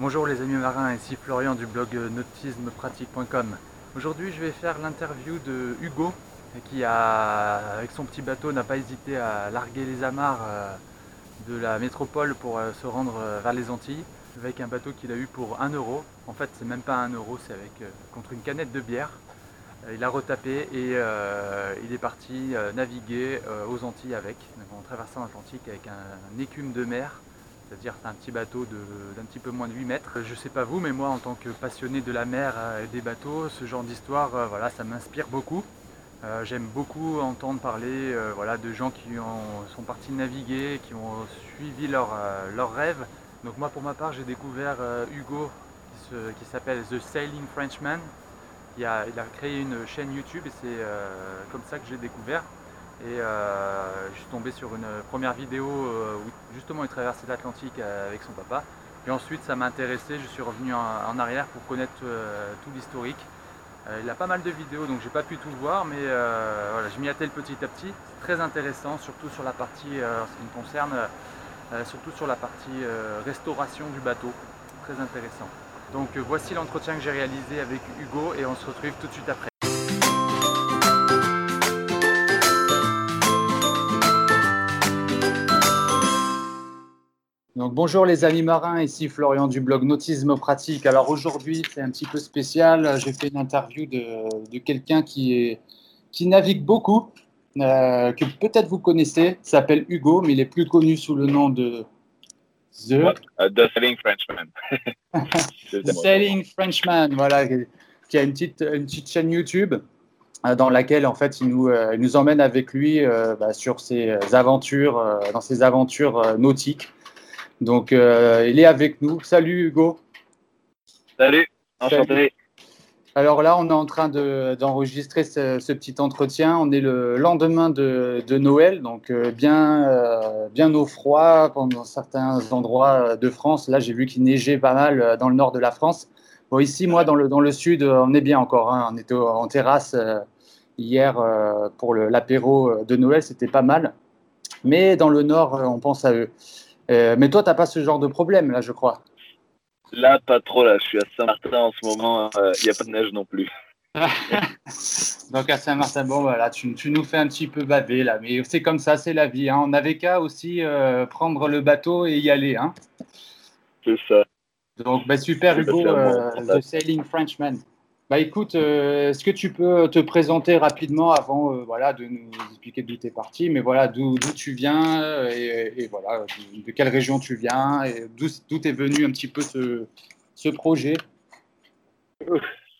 Bonjour les amis marins, ici Florian du blog nautismepratique.com. Aujourd'hui je vais faire l'interview de Hugo qui avec son petit bateau n'a pas hésité à larguer les amarres euh, de la métropole pour euh, se rendre euh, vers les Antilles avec un bateau qu'il a eu pour 1 euro. En fait c'est même pas 1 euro, c'est avec contre une canette de bière. Il a retapé et il est parti naviguer aux Antilles avec, en traversant l'Atlantique avec un écume de mer c'est-à-dire c'est un petit bateau d'un petit peu moins de 8 mètres. Je sais pas vous, mais moi en tant que passionné de la mer et des bateaux, ce genre d'histoire, euh, voilà, ça m'inspire beaucoup. Euh, j'aime beaucoup entendre parler euh, voilà, de gens qui sont partis naviguer, qui ont suivi leur, rêve. Donc moi pour ma part j'ai découvert Hugo qui, s'appelle The Sailing Frenchman. Il a, il a, créé une chaîne YouTube et c'est comme ça que j'ai découvert. Et euh, je suis tombé sur une première vidéo euh, où justement il traversait l'Atlantique euh, avec son papa. Et ensuite ça m'a intéressé, je suis revenu en, arrière pour connaître tout l'historique. il a pas mal de vidéos donc j'ai pas pu tout voir mais voilà, je m'y attelle petit à petit. C'est très intéressant, surtout sur la partie, en ce qui me concerne, surtout sur la partie restauration du bateau. Très intéressant. Donc voici l'entretien que j'ai réalisé avec Hugo et on se retrouve tout de suite après. Donc bonjour les amis marins, ici Florian du blog Nautisme Pratique. Alors aujourd'hui c'est un petit peu spécial, j'ai fait une interview de, quelqu'un qui, est, qui navigue beaucoup, euh, que peut-être vous connaissez, s'appelle Hugo, mais il est plus connu sous le nom de The, uh, The Sailing Frenchman. The Sailing Frenchman, voilà, qui a une petite, une petite chaîne YouTube euh, dans laquelle en fait il nous, euh, nous emmène avec lui bah, sur ses aventures, dans ses aventures nautiques. Donc, euh, il est avec nous. Salut Hugo. Salut, enchanté. Alors là, on est en train d'enregistrer ce, petit entretien. On est le lendemain de, Noël, donc euh, bien, euh, bien au froid dans certains endroits de France. Là, j'ai vu qu'il neigeait pas mal dans le nord de la France. Bon, ici, moi, dans le, dans le sud, on est bien encore. Hein. On était en terrasse hier pour l'apéro de Noël, c'était pas mal. Mais dans le nord, on pense à eux. Euh, mais toi, tu n'as pas ce genre de problème, là, je crois. Là, pas trop. Là, je suis à Saint-Martin en ce moment. Il euh, n'y a pas de neige non plus. Donc à Saint-Martin, bon, voilà, tu, tu, nous fais un petit peu baver là, mais c'est comme ça, c'est la vie. Hein. On n'avait qu'à aussi euh, prendre le bateau et y aller. Hein. C'est ça. Donc bah, super Hugo, The Sailing Frenchman. Bah écoute, euh, est-ce que tu peux te présenter rapidement avant euh, voilà, de nous expliquer d'où tu es parti, mais voilà, d'où tu viens euh, et, voilà, de, quelle région tu viens et d'où est venu un petit peu ce, ce projet?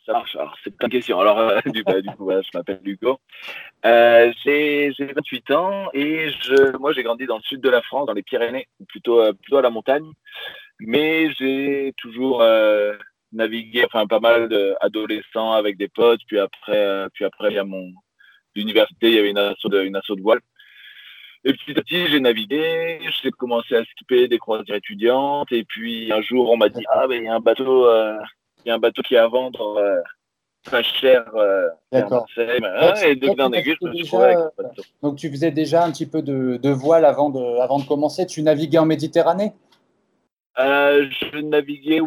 Ça marche, alors c'est une question. Alors, du, coup, je m'appelle Hugo. j'ai 28 ans et je, moi j'ai grandi dans le sud de la France, dans les Pyrénées, plutôt, plutôt à la montagne, mais j'ai toujours navigué, enfin pas mal d'adolescents avec des potes, puis après, euh, puis après il y a mon l'université, il y avait une asso de, une asso de voile. Et petit à petit, j'ai navigué, j'ai commencé à skipper des croisières étudiantes, et puis un jour, on m'a dit ah ben il y a un bateau, euh, il y a un bateau qui est à vendre euh, très cher. D'accord. et de en aiguille, je me suis avec Donc tu faisais déjà un petit peu de, de voile avant de, avant de commencer. Tu naviguais en Méditerranée? Je naviguais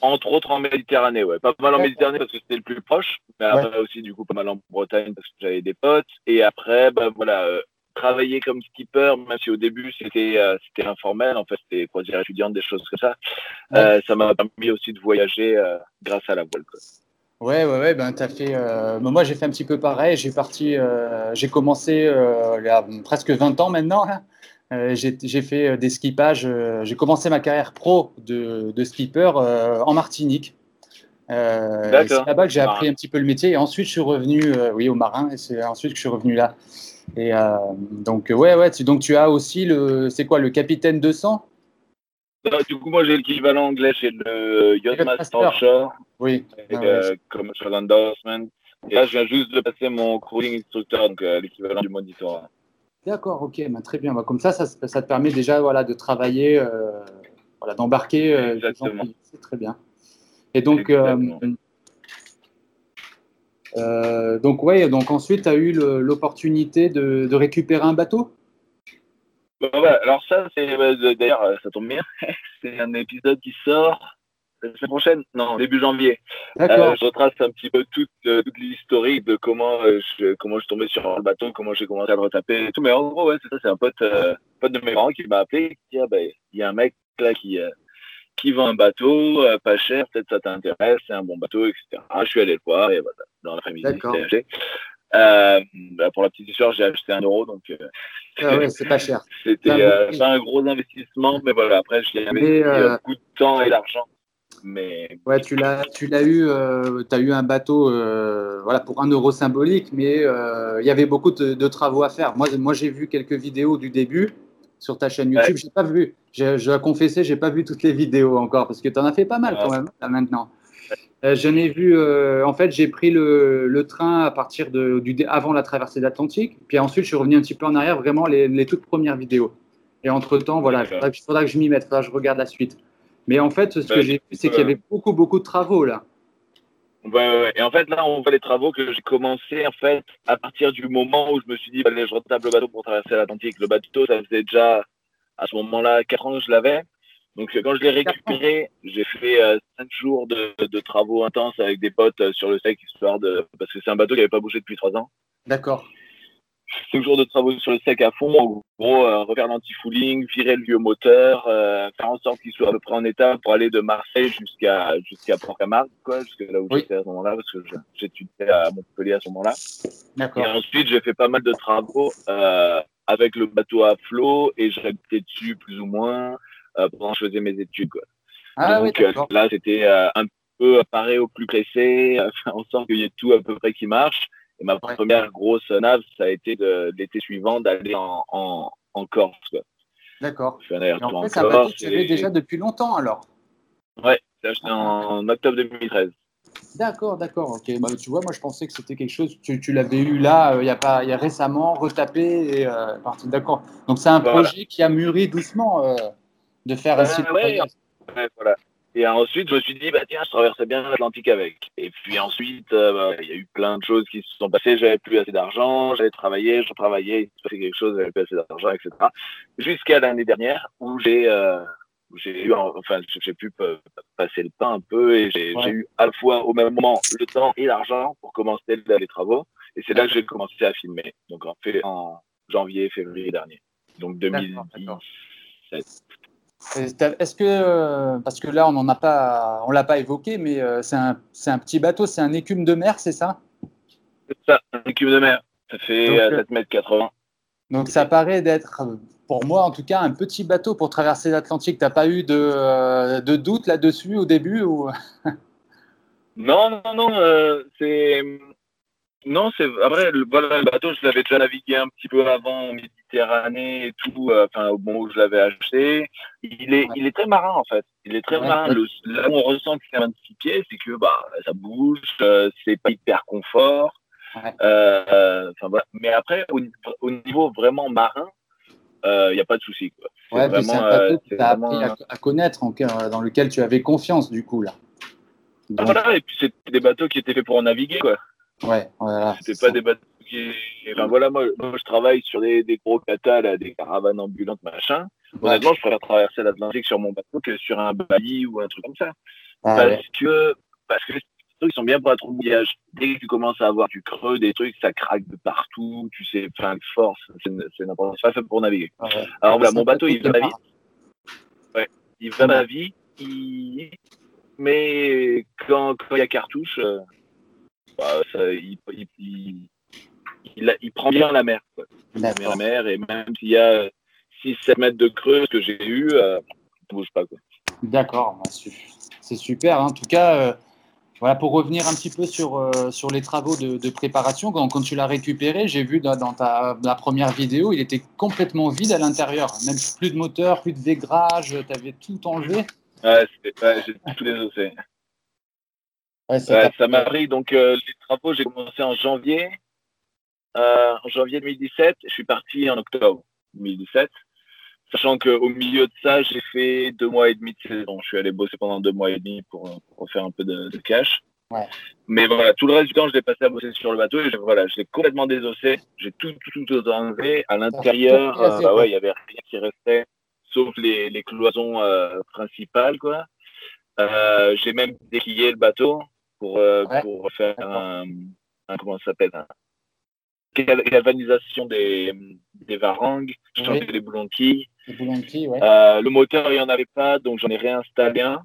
entre autres en Méditerranée, ouais. Pas mal en Méditerranée parce que c'était le plus proche, mais après aussi, du coup, pas mal en Bretagne parce que j'avais des potes. Et après, bah, voilà, euh, travailler comme skipper, même si au début, c'était euh, c'était informel, en fait, c'était croisière étudiante, des choses comme ça. Euh, ça m'a permis aussi de voyager grâce à la voile. Quoi. Ouais, ouais, ouais, ben t'as fait. moi, j'ai fait un petit peu pareil. J'ai parti, j'ai commencé il y a presque 20 ans maintenant. Hein. Euh, j'ai fait euh, des skippages. Euh, j'ai commencé ma carrière pro de, de skipper en Martinique. c'est là-bas que j'ai appris un petit peu le métier. Et ensuite, je suis revenu, oui, au marin. Et c'est ensuite que je suis revenu là. Et donc, ouais, ouais. Tu, donc, tu as aussi le, c'est quoi, le capitaine 200 Du coup, moi, j'ai l'équivalent anglais, c'est le Yacht Master Offshore. Oui. Comme sur l'endorsement. Et là, je viens juste de passer mon cruising instructor, donc l'équivalent du moniteur. D'accord, ok, ben, très bien. Ben, comme ça, ça, te permet déjà voilà, de travailler, euh, voilà, d'embarquer. Euh, c'est très bien. Et donc, euh, donc, ouais, donc ensuite, tu as eu l'opportunité de, récupérer un bateau? Bah, Alors ça, c'est d'ailleurs, ça tombe bien. c'est un épisode qui sort la semaine prochaine? Non, début janvier. Euh, je retrace un petit peu toute, euh, toute l'historique de comment, euh, je, comment je suis tombé sur le bateau, comment j'ai commencé à le retaper et tout. Mais en gros, ouais, c'est ça, c'est un pote, pote de mes parents qui m'a appelé, qui dit, ah, ben, il y a un mec là qui, qui vend un bateau, pas cher, peut-être ça t'intéresse, c'est un bon bateau, etc. je suis allé le voir et voilà, dans l'après-midi, acheté. Euh, bah, pour la petite histoire, j'ai acheté un euro, donc euh, ah ouais, c'est pas cher. C'était euh, pas un gros investissement, mais voilà, après, j'ai mis beaucoup de temps et d'argent. Mais... Ouais, tu l'as, tu l'as eu, tu as eu un bateau voilà, pour un euro symbolique, mais il y avait beaucoup de, travaux à faire. Moi, moi j'ai vu quelques vidéos du début sur ta chaîne YouTube. J'ai pas vu, je, je dois confesser, j'ai pas vu toutes les vidéos encore parce que tu en as fait pas mal quand même là, maintenant. Euh, je n'ai vu, euh, en fait, j'ai pris le, train à partir de, du, avant la traversée de l'Atlantique, puis ensuite je suis revenu un petit peu en arrière, vraiment les, toutes premières vidéos. Et entre temps, voilà, il faudra, que je m'y mette, faudra que je regarde la suite. Mais en fait, ce que j'ai vu, c'est qu'il y avait beaucoup, beaucoup de travaux là. Ouais, ouais, Et en fait, là, on voit les travaux que j'ai commencé en fait à partir du moment où je me suis dit, allez, je retape le bateau pour traverser l'Atlantique. Le bateau, ça faisait déjà à ce moment-là 4 ans que je l'avais. Donc quand je l'ai récupéré, j'ai fait euh, cinq jours de, de, travaux intenses avec des potes euh, sur le sec, histoire de parce que c'est un bateau qui n'avait pas bougé depuis trois ans. D'accord. Cinq jours de travaux sur le sec à fond, en gros, euh, refaire l'anti-fooling, virer le vieux moteur, faire en sorte qu'il soit à peu près en état pour aller de Marseille jusqu'à jusqu'à Port-Camargue, quoi, jusqu'à là où j'étais à ce moment-là, parce que j'étudiais à Montpellier à ce moment-là. Et ensuite, j'ai fait pas mal de travaux avec le bateau à flot et j'habitais dessus plus ou moins. Euh, pendant que je faisais mes études. Quoi. Ah, Donc euh, là, c'était euh, un peu pareil au plus pressé, faire en sorte qu'il y ait tout à peu près qui marche. Et ma première grosse nave, ça a été de, l'été suivant d'aller en, en, en, Corse. D'accord. En fait, ça va tu avais déjà depuis longtemps alors Ouais, j'ai acheté en, octobre 2013. D'accord, d'accord. Ok. Bah, tu vois, moi je pensais que c'était quelque chose. Tu, tu l'avais eu là, il y a pas, il y a récemment retapé et parti. D'accord. Donc c'est un projet qui a mûri doucement de faire un ouais, voilà. Et ensuite, je me suis dit, bah, tiens, je traversais bien l'Atlantique avec. Et puis ensuite, euh, bah, il y a eu plein de choses qui se sont passées. J'avais plus assez d'argent, j'avais travaillé, je travaillais, il se passait quelque chose, j'avais plus assez d'argent, etc. Jusqu'à l'année dernière où j'ai euh, j'ai eu, enfin, j'ai pu passer le temps un peu et j'ai eu à la fois au même moment le temps et l'argent pour commencer les travaux. Et c'est là que j'ai commencé à filmer. Donc en fait en janvier, février dernier. Donc 2017. Est-ce que, euh, parce que là, on n'en a pas, on l'a pas évoqué, mais euh, c'est un, un, petit bateau, c'est un écume de mer, c'est ça? C'est ça, un écume de mer. Ça fait 7 euh, mètres 80. Donc ça paraît d'être, pour moi en tout cas, un petit bateau pour traverser l'Atlantique. T'as pas eu de, de doute là-dessus au début ou... Non, non, non. c'est non, c'est après le, voilà, le bateau, je l'avais déjà navigué un petit peu avant en Méditerranée et tout, euh, enfin au moment où je l'avais acheté. Il est, il est très marin en fait. Il est très marin. Le, là où on ressent que c'est 26 pieds, c'est que bah ça bouge, euh, c'est pas hyper confort. Euh, voilà. Mais après, au, niveau vraiment marin, il n'y a pas de souci. Ouais, c'est un bateau que tu as appris à, connaître, en, dans lequel tu avais confiance du coup là. Ah, voilà, et puis c'était des bateaux qui étaient faits pour naviguer quoi. Ouais, voilà. C'était pas des bateaux voilà, moi, moi, je travaille sur des, des gros catas, des caravanes ambulantes, machin. Honnêtement, je préfère traverser l'Atlantique sur mon bateau que sur un bailli ou un truc comme ça. Ah parce que, parce que les trucs sont bien pour être au mouillage. Dès que tu commences à avoir du creux, des trucs, ça craque de partout, tu sais, enfin, force, c'est n'importe quoi. C'est pas fait pour naviguer. Ah Alors voilà, mon bateau, il va ma vie. Ouais, il va ma vie. Il... Mais quand il y a cartouche, euh, bah, il, prend bien la mer. Il prend bien la mer et même s'il y a 6-7 mètres de creux que j'ai eu, euh, ne bouge pas. D'accord, bah, c'est super. En tout cas, euh, voilà, pour revenir un petit peu sur, euh, sur les travaux de, préparation, quand, quand tu l'as récupéré, j'ai vu dans, ta la première vidéo, il était complètement vide à l'intérieur. Même plus de moteur, plus de végrage, tu avais tout enlevé. Ouais, j'ai tout désossé ça m'a pris donc euh, les travaux, j'ai commencé en janvier, euh, en janvier 2017. Je suis parti en octobre 2017, sachant qu'au milieu de ça, j'ai fait deux mois et demi de saison. Je suis allé bosser pendant deux mois et demi pour, pour faire un peu de, cash. Mais voilà, tout le reste du temps, je l'ai passé à bosser sur le bateau et je, voilà, je l'ai complètement désossé. J'ai tout, tout, tout enlevé. À l'intérieur, euh, bah il y avait rien qui restait, sauf les, les cloisons principales, quoi. j'ai même déquillé le bateau pour, pour faire un, comment ça s'appelle galvanisation des, des varangues, changer les boulons de quilles. le moteur, il n'y en avait pas, donc j'en ai réinstallé un.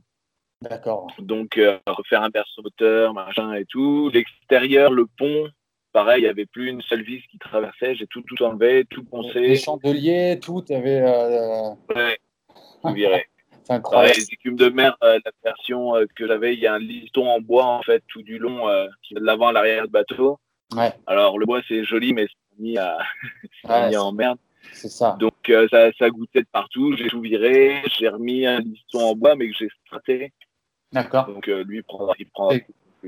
D'accord. Donc, euh, refaire un berceau moteur, machin et tout. L'extérieur, le pont, pareil, il n'y avait plus une seule vis qui traversait. J'ai tout, tout enlevé, tout poncé. Les chandeliers, tout, tu avais. Euh... Ouais, tout viré. C'est incroyable. les écumes de mer, euh, la version euh, que j'avais, il y a un liston en bois, en fait, tout du long, qui de l'avant à l'arrière du bateau. Ouais. Alors, le bois, c'est joli, mais c'est mis, à... mis en merde. C'est ça. Donc, ça, ça goûtait de partout. J'ai tout viré. J'ai remis un liston en bois, mais que j'ai straté. D'accord. Donc euh, lui, il prend. Il prend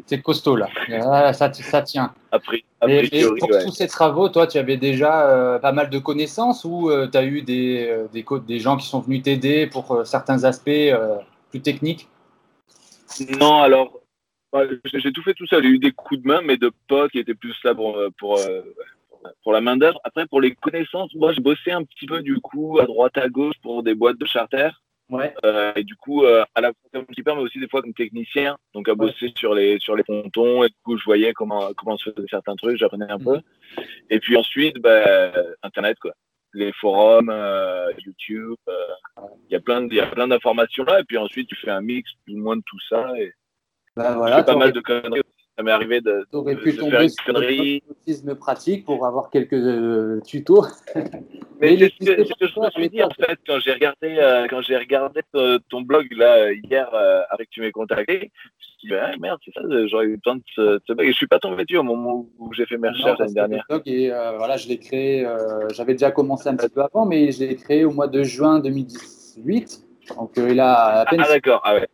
c'est costaud là. Ah, ça, ça tient. Après, après et, pour tous ces travaux, toi, tu avais déjà euh, pas mal de connaissances ou euh, tu as eu des, des, des, gens qui sont venus t'aider pour certains aspects plus techniques? Non, alors, bah, j'ai tout fait tout seul. J'ai eu des coups de main, mais de potes qui étaient plus là pour, pour, pour la main-d'œuvre. Après, pour les connaissances, moi, je bossais un petit peu du coup à droite à gauche pour des boîtes de charter. Ouais. Euh, et du coup, euh, à la fois comme skipper, mais aussi des fois comme technicien, donc à bosser sur les sur les pontons. Et du coup, je voyais comment comment se faisaient certains trucs, j'apprenais un peu. Mhm. Et puis ensuite, bah, Internet, quoi. Les forums, euh, YouTube, il y a plein il y a plein d'informations là. Et puis ensuite, tu fais un mix plus ou moins de tout ça. Et bah, voilà, pas mal de conneries ça m'est arrivé de, de, pu tomber sur l'autisme pratique pour avoir quelques euh, tutos. Mais, c'est ce que, je me suis dit en fait quand j'ai regardé euh, quand j'ai regardé ton blog là hier euh, avec tu m'es contacté. Je me suis dit ah, merde c'est ça j'aurais eu besoin de ce, ce blog et je suis pas tombé dessus au moment où j'ai fait mes recherches l'année dernière. Blog et voilà je l'ai créé j'avais déjà commencé un petit peu avant mais je l'ai créé au mois de juin 2018 donc il a à peine. Ah d'accord ah ouais.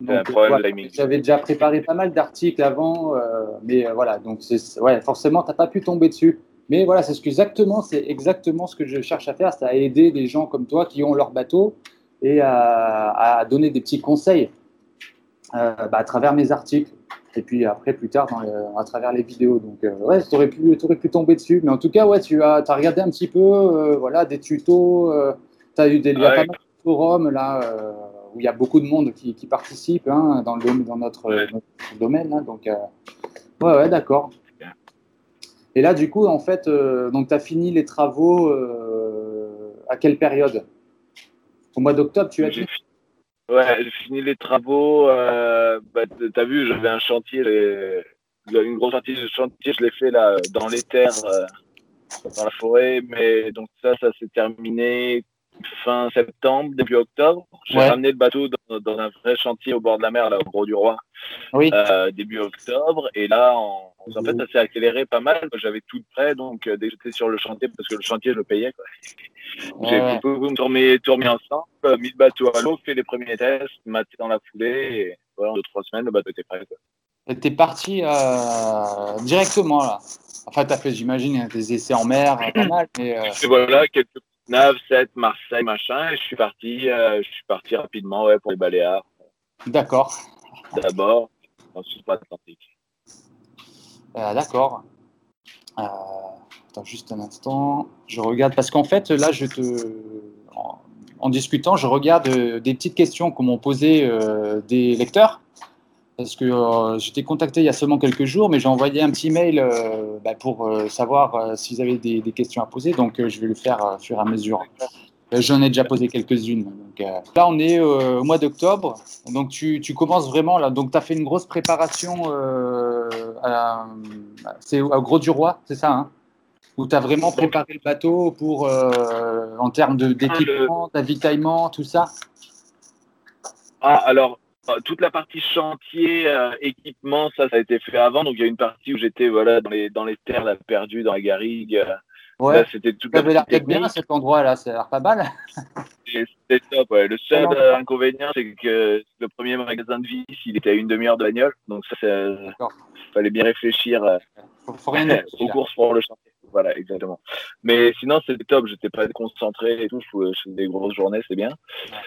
J'avais déjà préparé pas mal d'articles avant, euh, mais euh, voilà, donc ouais, forcément, tu n'as pas pu tomber dessus. Mais voilà, c'est ce que exactement, c'est exactement ce que je cherche à faire, c'est à aider des gens comme toi qui ont leur bateau et à, donner des petits conseils euh, bah, à travers mes articles. Et puis après, plus tard, à travers les vidéos. Donc, ouais, tu aurais, pu, aurais pu tomber dessus. Mais en tout cas, ouais, tu as, as regardé un petit peu, voilà, des tutos. tu as eu des, pas mal de forums là où il y a beaucoup de monde qui, qui participe hein, dans, le, dans notre, domaine. Hein, donc, euh, ouais, ouais, d'accord. Et là, du coup, en fait, euh, tu as fini les travaux euh, à quelle période? Au mois d'octobre, tu as fini Ouais, j'ai fini les travaux. Bah, tu as vu, j'avais un chantier, une grosse partie du chantier, je l'ai fait là dans les terres, dans la forêt, mais donc ça, ça s'est terminé fin septembre, début octobre. J'ai ramené le bateau dans, un vrai chantier au bord de la mer, là, au Gros du Roi, oui. Euh, début octobre. Et là, en, en fait, ça s'est accéléré pas mal. J'avais tout prêt, donc euh, dès que j'étais sur le chantier, parce que le chantier, je le payais. J'ai tout, tout, remis, tout remis ensemble, euh, mis le bateau à l'eau, fait les premiers tests, maté dans la foulée. Et voilà, en deux, trois semaines, le bateau était prêt. T'es parti directement là. Enfin, tu as fait, j'imagine, des essais en mer, pas mal. Mais, Et voilà, quelques 9, 7, Marseille, machin. Et je suis parti, euh, je suis parti rapidement ouais, pour les Baléares. D'accord. D'abord, ensuite l'Atlantique. Euh, D'accord. Euh, attends juste un instant. Je regarde parce qu'en fait, là, je te, en, discutant, je regarde des petites questions qu'on m'ont posées des lecteurs parce que euh, j'étais contacté il y a seulement quelques jours, mais j'ai envoyé un petit mail euh, bah, pour euh, savoir s'ils avaient des, questions à poser. Donc, je vais le faire au fur et à mesure. J'en ai déjà posé quelques-unes. là, on est au mois d'octobre. Donc, tu, tu, commences vraiment là. Donc, tu as fait une grosse préparation. c'est au Gros du Roi, c'est ça hein? Où tu as vraiment préparé le bateau pour, en termes d'équipement, d'avitaillement, tout ça? Ah, alors, euh, toute la partie chantier, euh, équipement, ça, ça a été fait avant. Donc il y a une partie où j'étais voilà dans les dans les terres là, perdues dans la garrigue. Euh. Ouais. c'était tout. Ça avait l'air bien cet endroit-là, ça a l'air pas mal. C'était top. Ouais. Le seul inconvénient, c'est que le premier magasin de vis, il était à une demi-heure de bagnole, donc ça, il fallait bien réfléchir faut, faut rien aux courses pour le chantier. Voilà, exactement. Mais sinon, c'était top. J'étais pas concentré et tout. Je faisais des grosses journées, c'est bien.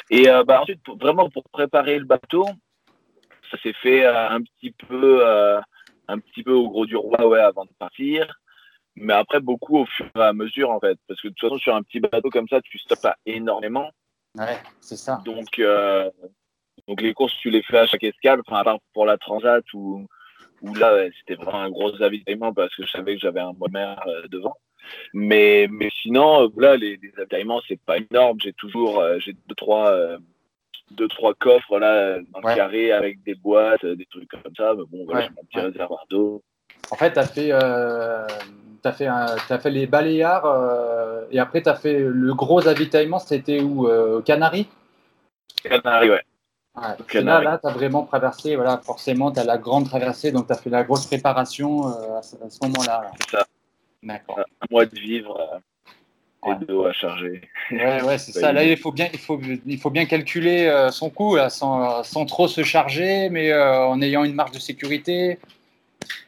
Et euh, bah, ensuite, vraiment pour préparer le bateau, ça s'est fait euh, un petit peu, euh, un petit peu au gros du roi, ouais, avant de partir. Mais après, beaucoup au fur et à mesure, en fait. Parce que de toute façon, sur un petit bateau comme ça, tu stoppes pas énormément. Ouais, c'est ça. Donc, Donc les courses, tu les fais à chaque escale, enfin, à part pour la Transat où, où là, c'était vraiment un gros avitaillement parce que je savais que j'avais un mer devant. Mais, mais sinon, là, les, les avitaillements, c'est pas énorme. J'ai toujours, j'ai deux, trois, deux, trois coffres là, dans le carré avec des boîtes, des trucs comme ça. Mais bon, voilà, j'ai mon petit réservoir d'eau. En fait, tu as fait, euh, as fait, as fait les balayards euh, et après, tu as fait le gros avitaillement. C'était où euh, Canaries? Canaries, ouais. Là, là tu as vraiment traversé, voilà, forcément, tu as la grande traversée, donc tu as fait la grosse préparation à ce, moment-là. C'est ça. D'accord. Un mois de vivre et de à charger. Ouais, ouais, c'est ça. Là, il faut bien, il faut, il faut bien calculer son coût sans, sans, trop se charger, mais en ayant une marge de sécurité.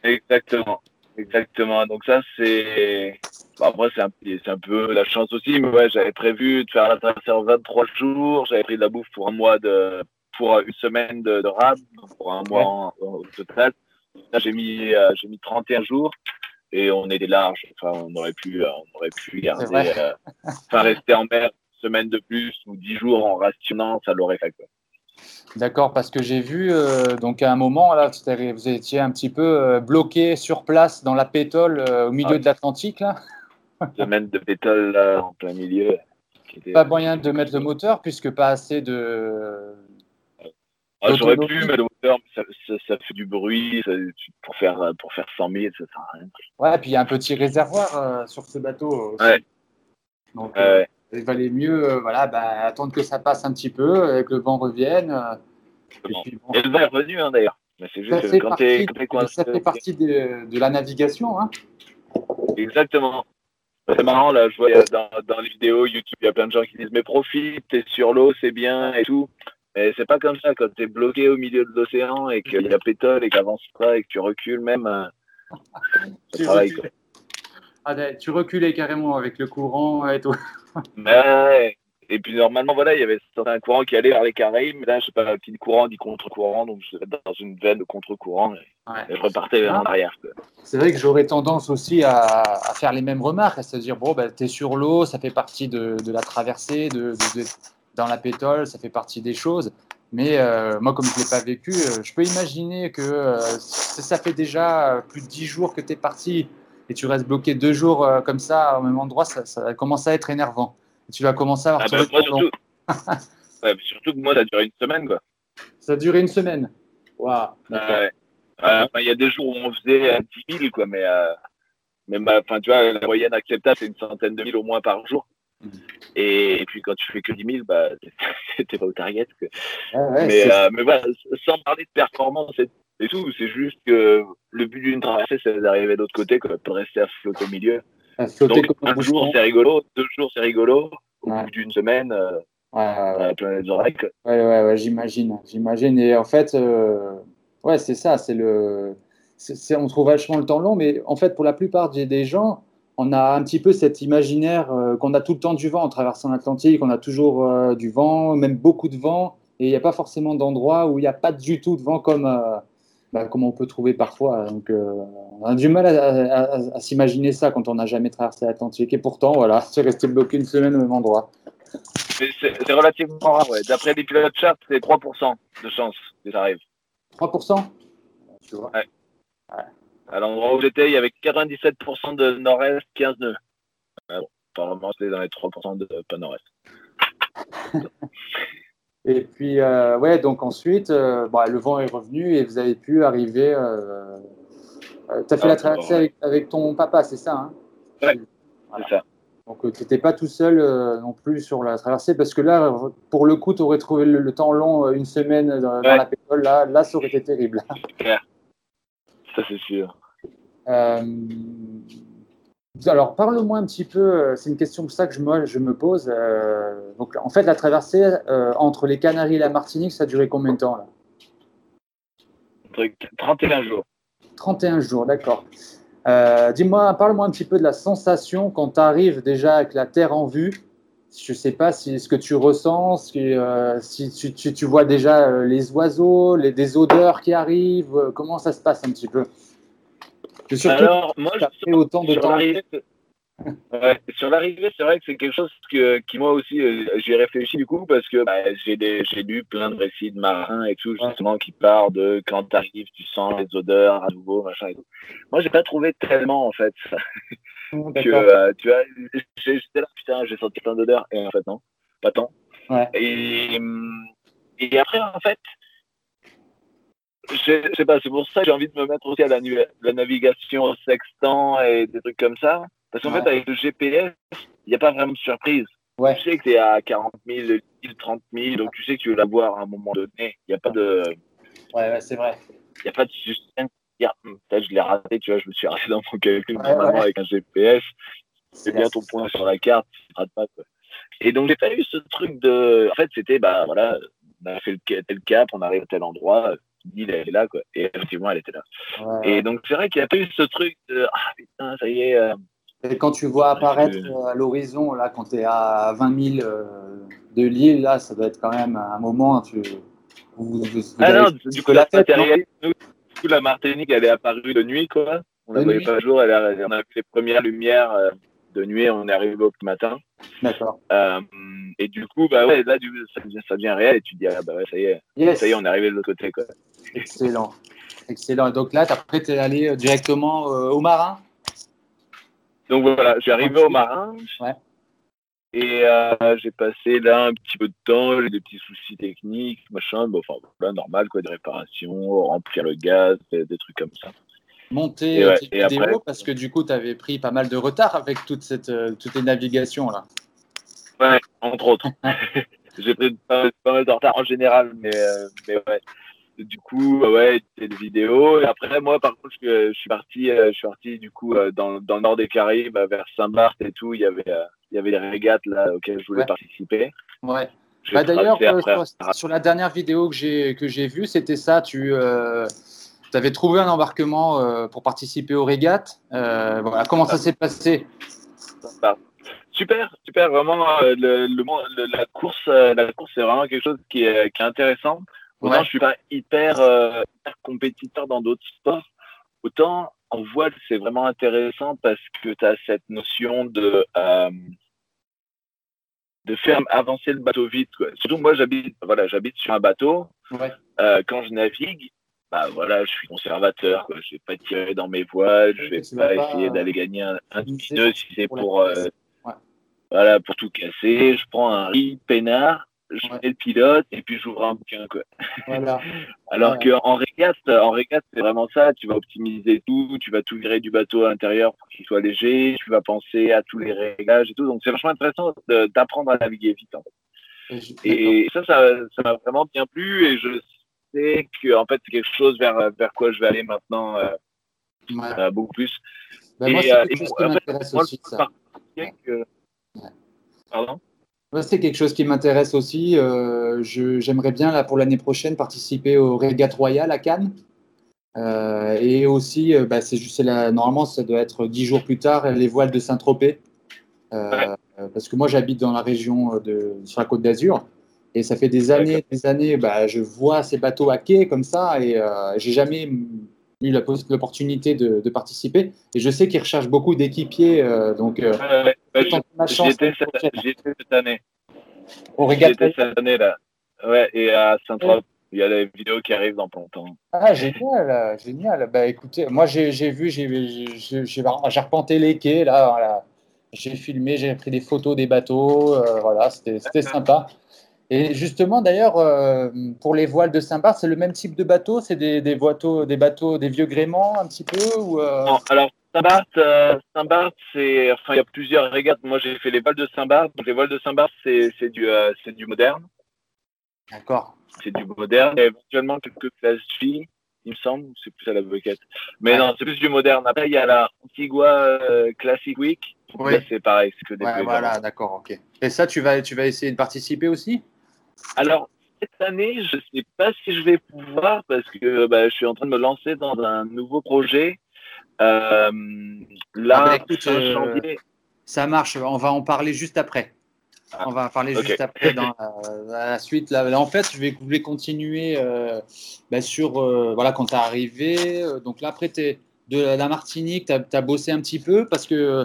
Exactement. Exactement. Donc ça, c'est... après, c'est un, un, peu la chance aussi, mais ouais, j'avais prévu de faire la traversée en 23 jours. J'avais pris de la bouffe pour un mois de... pour une semaine de, de rab, pour un mois au total. Là, j'ai mis, euh, j'ai mis 31 jours et on était large. Enfin, on aurait pu, euh, on aurait pu garder, euh, enfin, rester en mer une semaine de plus ou 10 jours en rationnant, ça l'aurait fait. Quoi. D'accord, parce que j'ai vu, euh, donc à un moment, là, vous étiez un petit peu euh, bloqué sur place dans la pétole euh, au milieu de l'Atlantique. là. Semaine de pétole là, en plein milieu. Pas moyen de mettre le moteur, puisque pas assez de. Ah, J'aurais pu mettre le moteur, mais ça, fait du bruit. pour, faire, pour faire 100 000, ça sert à rien. Ouais, puis il y a un petit réservoir sur ce bateau. Aussi. Ouais. Donc, ouais il valait mieux euh, voilà, bah, attendre que ça passe un petit peu et que le vent revienne. Euh, et, le vent est revenu hein, d'ailleurs. ça fait partie, ça fait partie de, de la navigation. Hein. Exactement. C'est marrant, là, je vois dans, dans, les vidéos YouTube, il y a plein de gens qui disent Mais profite, t'es sur l'eau, c'est bien et tout. Mais c'est pas comme ça, quand t'es bloqué au milieu de l'océan et qu'il y a pétole et qu'avance pas et que tu recules même. Euh, tu, recules. Ah, ben, tu reculais carrément avec le courant et tout. Et puis normalement, voilà, il y avait un courant qui allait vers les Caraïbes, mais là, je sais pas, qui dit courant dit contre-courant, donc je dans une veine de contre-courant et, je repartais vers en arrière. C'est vrai que j'aurais tendance aussi à, faire les mêmes remarques, c'est-à-dire, bon, bah, tu es sur l'eau, ça fait partie de, la traversée, de, dans la pétole, ça fait partie des choses. Mais euh, moi, comme je ne l'ai pas vécu, euh, je peux imaginer que euh, ça fait déjà plus de dix jours que tu es parti et tu restes bloqué deux jours euh, comme ça au même endroit, ça, ça commence à être énervant. tu vas commencer à avoir ah bah, surtout... surtout que moi, ça a duré une semaine. Quoi. Ça a duré une semaine. Waouh. Il y a des jours où on faisait 10 000, quoi, mais, euh, mais tu vois, la moyenne acceptable, c'est une centaine de mille au moins par jour. Et, puis quand tu fais que 10 000, bah, t'es pas au target. mais, euh, mais voilà, sans parler de performance et et tout. C'est juste que le but d'une traversée, c'est d'arriver de l'autre côté, quoi, de rester à flotter au milieu. Donc, un jour, c'est rigolo, deux jours, c'est rigolo. Au bout d'une semaine, euh, ouais, plein Ouais, ouais, ouais j'imagine. J'imagine. Et en fait, euh, ouais, c'est ça. C'est le. on trouve vachement le temps long, mais en fait, pour la plupart des gens, on a un petit peu cet imaginaire euh, qu'on a tout le temps du vent en traversant l'Atlantique, on a toujours euh, du vent, même beaucoup de vent, et il n'y a pas forcément d'endroit où il n'y a pas du tout de vent comme, bah, comme on peut trouver parfois. Donc, euh, on a du mal à, s'imaginer ça quand on n'a jamais traversé l'Atlantique. Et pourtant, voilà, c'est resté bloqué une semaine au même endroit. C'est relativement rare, ouais. D'après les pilotes chat, c'est 3% de chance que ça arrive. 3% tu vois? Ouais. À l'endroit où j'étais, il y avait 97% de nord-est, 15 nœuds. bon, apparemment, c'était dans les 3% de pas nord-est. Et puis, euh, ouais, donc ensuite, euh, bah, le vent est revenu et vous avez pu arriver. Euh, tu as fait la ah, traversée avec, ton papa, c'est ça hein? Ouais, c'est ça. Donc, tu n'étais pas tout seul non plus sur la traversée parce que là, pour le coup, tu aurais trouvé le, temps long, une semaine dans, la pétrole. Là, là, ça aurait été terrible. Ça, c'est sûr. Alors, parle-moi un petit peu, euh, c'est une question que ça que je, moi, je me pose. Euh, donc, en fait, la traversée euh, entre les Canaries et la Martinique, ça a duré combien de temps là? 31 jours. 31 jours, d'accord. Dis-moi, parle-moi un petit peu de la sensation quand tu arrives déjà avec la Terre en vue. Je ne sais pas si ce que tu ressens, si, si tu, tu, vois déjà les oiseaux, les, des odeurs qui arrivent, comment ça se passe un petit peu? Alors, moi, je autant de temps. Ouais, sur l'arrivée, c'est vrai que c'est quelque chose que, qui moi aussi, euh, j'ai réfléchi du coup parce que bah, j'ai lu plein de récits de marins et tout, justement, qui parlent de quand tu arrives, tu sens les odeurs à nouveau, machin et tout. Moi, j'ai pas trouvé tellement, en fait, ça. que, euh, tu vois, j'étais là, putain, j'ai senti plein d'odeurs, et en fait, non, pas tant. Ouais. Et, et après, en fait, je sais pas, c'est pour ça que j'ai envie de me mettre aussi à la, la navigation au sextant et des trucs comme ça. Parce qu'en fait, avec le GPS, il n'y a pas vraiment de surprise. Ouais. Tu sais que tu es à 40 000, 30 000, donc tu sais que tu veux l'avoir à un moment donné. Il n'y a pas de. Ouais, ouais c'est vrai. Il n'y a pas de suspense. Hum, je l'ai raté, tu vois, je me suis arrêté dans mon calcul normalement avec un GPS. C'est bien ton point sur la carte, tu rates pas. Quoi. Et donc, j'ai pas eu ce truc de. En fait, c'était, bah voilà, on a fait tel cap, on arrive à tel endroit, l'île, elle est là, quoi. Et effectivement, elle était là. Ouais. Et donc, c'est vrai qu'il n'y a pas eu ce truc de. Ah putain, ça y est. Euh, et quand tu vois apparaître euh, à l'horizon, là, quand tu es à 20 000 euh, de l'île, là, ça doit être quand même un moment. Tu, vous, vous, ah non, du coup, la, tête, Martinique, elle est apparue de nuit, quoi. On ne la voyait pas jour, elle a, on a vu les premières lumières de nuit, on est arrivé au matin. D'accord. Euh, et du coup, bah ouais, là, ça devient, ça devient réel et tu te dis, ah bah ouais, ça y est, yes. ça y est, on est arrivé de l'autre côté, quoi. Excellent. Excellent. Donc là, après, tu es allé directement euh, au marin? Donc voilà, je suis arrivé au marin. Ouais. Et euh, j'ai passé là un petit peu de temps, j'ai des petits soucis techniques, machin, bon, enfin voilà, normal quoi, des réparations, remplir le gaz, des, des trucs comme ça. Monter et, ouais, tes vidéos après, parce que du coup tu avais pris pas mal de retard avec toute cette, euh, toutes les navigations là. Ouais, entre autres. j'ai pris pas, pas, mal de retard en général, mais, euh, mais ouais du coup, ouais, des vidéos. Et après, moi, par contre, je, je suis parti, euh, je suis parti du coup euh, dans, dans, le nord des Caraïbes, vers Saint-Barth et tout. Il y avait, euh, il y avait des régates là auxquelles je voulais ouais. participer. Ouais. Bah, D'ailleurs, sur, sur, la dernière vidéo que j'ai que j'ai vue, c'était ça. Tu tu avais trouvé un embarquement pour participer aux régates. voilà. Comment ça s'est passé? Super, super. Vraiment, le, le, la course, la course, c'est vraiment quelque chose qui est, qui est intéressant. Autant ouais. je suis pas hyper, euh, hyper compétiteur dans d'autres sports, autant en voile c'est vraiment intéressant parce que tu as cette notion de euh, de faire avancer le bateau vite. Quoi. Surtout moi j'habite voilà j'habite sur un bateau. Ouais. Euh, quand je navigue, bah voilà je suis conservateur. Quoi. Je vais pas tirer dans mes voiles, je vais pas, pas essayer d'aller gagner un, un si c'est pour, pour euh, voilà pour tout casser. Je prends un riz peinard je mets le pilote et puis j'ouvre un bouquin quoi. Voilà. Alors voilà. qu'en régate, en régate c'est vraiment ça. Tu vas optimiser tout, tu vas tout virer du bateau à l'intérieur pour qu'il soit léger, tu vas penser à tous les réglages et tout. Donc c'est vachement intéressant d'apprendre à naviguer vite. En fait. Et, et ça, ça, ça m'a vraiment bien plu et je sais que en fait c'est quelque chose vers vers quoi je vais aller maintenant euh, ouais. euh, beaucoup plus. Ben moi, c'est quelque chose qui m'intéresse aussi. Ça. Que... Pardon? C'est quelque chose qui m'intéresse aussi. Euh, J'aimerais bien, là, pour l'année prochaine, participer au Régate Royal à Cannes. Et aussi, bah, c'est juste normalement, ça doit être dix jours plus tard, les voiles de Saint-Tropez. Ouais. Parce que moi, j'habite dans la région de, sur la côte d'Azur. Et ça fait des années, des années, bah, je vois ces bateaux à quai comme ça. Et euh, j'ai jamais eu l'opportunité de, de, participer. Et je sais qu'ils recherchent beaucoup d'équipiers. Euh, donc, euh, ouais, ouais, j'y étais cette, cette, année. Au Régat cette année là. Ouais, et à Saint-Tropez. Il y a des vidéos qui arrivent dans pas longtemps. Ah, génial, génial. Bah, écoutez, moi, j'ai vu, j'ai arpenté les quais, là, voilà. J'ai filmé, j'ai pris des photos des bateaux, euh, voilà, c'était sympa. Et justement, d'ailleurs, euh, pour les voiles de Saint-Barth, c'est le même type de bateau? C'est des, des, bateaux, des bateaux, des vieux gréements un petit peu ou euh... Non, alors Saint-Barth, euh, Saint-Barth, c'est, enfin, il y a plusieurs régates. Moi, j'ai fait les voiles de Saint-Barth. Donc, les voiles de Saint-Barth, c'est, du, euh, du moderne. D'accord. C'est du moderne. Il y a éventuellement quelques classes filles, il me semble. C'est plus à la boquette. Mais ouais. non, c'est plus du moderne. Après, il y a la Antigua Classic Week. Oui. c'est pareil. C'est que des ouais, voilà, d'accord, ok. Et ça, tu vas, tu vas essayer de participer aussi? Alors, cette année, je ne sais pas si je vais pouvoir parce que bah, je suis en train de me lancer dans un nouveau projet. Euh, là, ah bah écoute, euh, ça marche. On va en parler juste après. Ah, on va en parler okay. juste après dans la, la suite. Là, là, en fait, je vais, je vais continuer euh, bah, sur euh, voilà quand tu es arrivé. donc là, après, es de la Martinique, tu as, as, bossé un petit peu parce que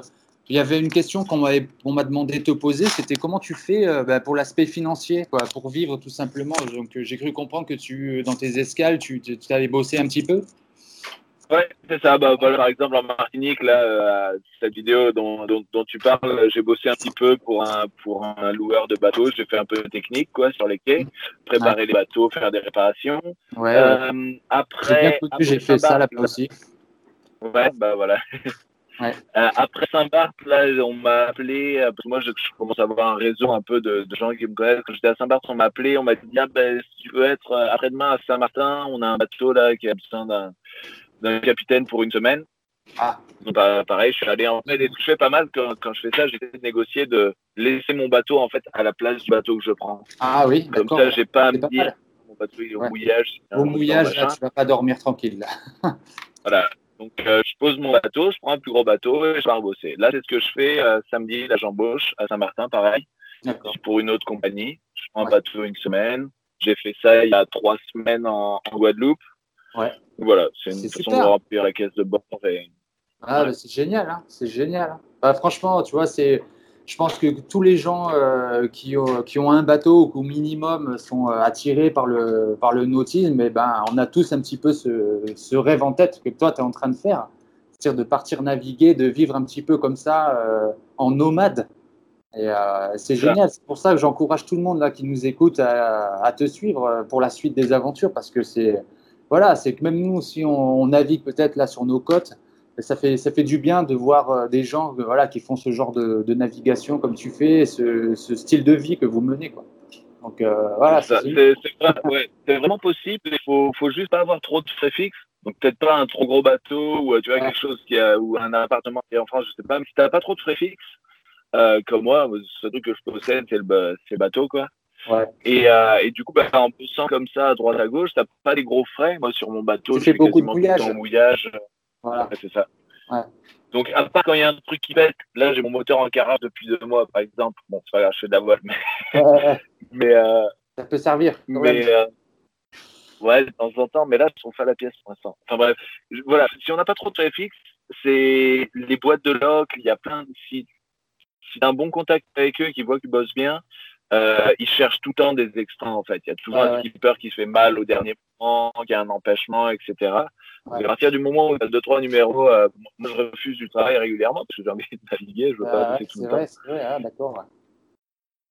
Il y avait une question qu'on m'a demandé de te poser, c'était comment tu fais euh, bah, pour l'aspect financier, quoi, pour vivre tout simplement. Donc j'ai cru comprendre que tu, dans tes escales, tu, avais bossé un petit peu. Ouais, c'est ça. Bah, par exemple, en Martinique, là, euh, cette vidéo dont, dont, dont tu parles, j'ai bossé un petit peu pour un, pour un loueur de bateaux. J'ai fait un peu de technique, quoi, sur les quais, préparer les bateaux, faire des réparations. Ouais. Euh, après, j'ai fait ça là-bas aussi. Ouais, bah voilà. Ouais. Euh, après Saint-Barth, là, on m'a appelé, euh, parce que moi, je, je, commence à avoir un réseau un peu de, de gens qui me connaissent. Quand j'étais à Saint-Barth, on m'a appelé, on m'a dit, ah, ben, si tu veux être euh, après-demain à Saint-Martin, on a un bateau là qui a besoin d'un capitaine pour une semaine. Ah. Donc, bah, pareil, je suis allé en fait, et je fais pas mal quand, quand je fais ça, j'ai négocié de laisser mon bateau en fait à la place du bateau que je prends. Ah oui, Comme ça, j'ai pas à me dire mon bateau est au ouais. mouillage. Au mouillage, là, tu vas pas dormir tranquille. Là. voilà. Donc, euh, je pose mon bateau, je prends un plus gros bateau et je pars bosser. Là, c'est ce que je fais euh, samedi, là, j'embauche à Saint-Martin, pareil. Pour une autre compagnie. Je prends un bateau une semaine. J'ai fait ça il y a trois semaines en, en Guadeloupe. Ouais. Voilà, c'est une façon de remplir la caisse de bord. Et... Ah, ouais. c'est génial, hein c'est génial. Bah, franchement, tu vois, c'est. Je pense que tous les gens euh, qui, ont, qui, ont, un bateau ou au minimum sont euh, attirés par le, par le nautisme, et eh ben, on a tous un petit peu ce, ce rêve en tête que toi, tu es en train de faire. C'est-à-dire de partir naviguer, de vivre un petit peu comme ça euh, en nomade. Et euh, c'est génial. C'est pour ça que j'encourage tout le monde là, qui nous écoute à, à, te suivre pour la suite des aventures parce que c'est voilà, c'est que même nous, si on, on navigue peut-être là sur nos côtes, ça fait, ça fait du bien de voir euh, des gens voilà, qui font ce genre de, de navigation comme tu fais, ce, ce, style de vie que vous menez. Quoi. Donc euh, voilà, c'est ouais, vraiment possible. Il faut, faut juste pas avoir trop de frais fixes. Donc peut-être pas un trop gros bateau ou tu vois ouais. quelque chose qui a ou un appartement qui est en France, je sais pas. Mais si t'as pas trop de frais fixes, euh, comme moi, ce truc que je possède, c'est le, le bateau quoi. Ouais. Et, euh, et, du coup, bah, en poussant comme ça à droite à gauche, t'as pas les gros frais. Moi, sur mon bateau, tu fais beaucoup de mouillage. Tout mouillage. Voilà. C'est ça. Ouais. Donc, à part quand il y a un truc qui pète, là, j'ai mon moteur en carrage depuis deux mois, par exemple. Bon, c'est pas grave, je fais de la voile, mais. Euh... ça peut servir. Mais. Euh... Ouais, de temps en temps, mais là, on fait la pièce pour l'instant. Enfin bref, voilà, si on n'a pas trop de fixes, c'est les boîtes de loc, il y a plein de. Si, si tu as un bon contact avec eux, qui voient qu'ils bossent bien, euh, ils cherchent tout le temps des extras en fait. Il y a toujours un skipper qui se fait mal au dernier moment, qui a un empêchement, etc. Ouais. À partir du moment où il y a deux trois numéros, euh, moi je refuse du travail régulièrement parce que j'ai envie de naviguer, je veux pas ouais, tout le vrai, temps. C'est vrai, ah, d'accord.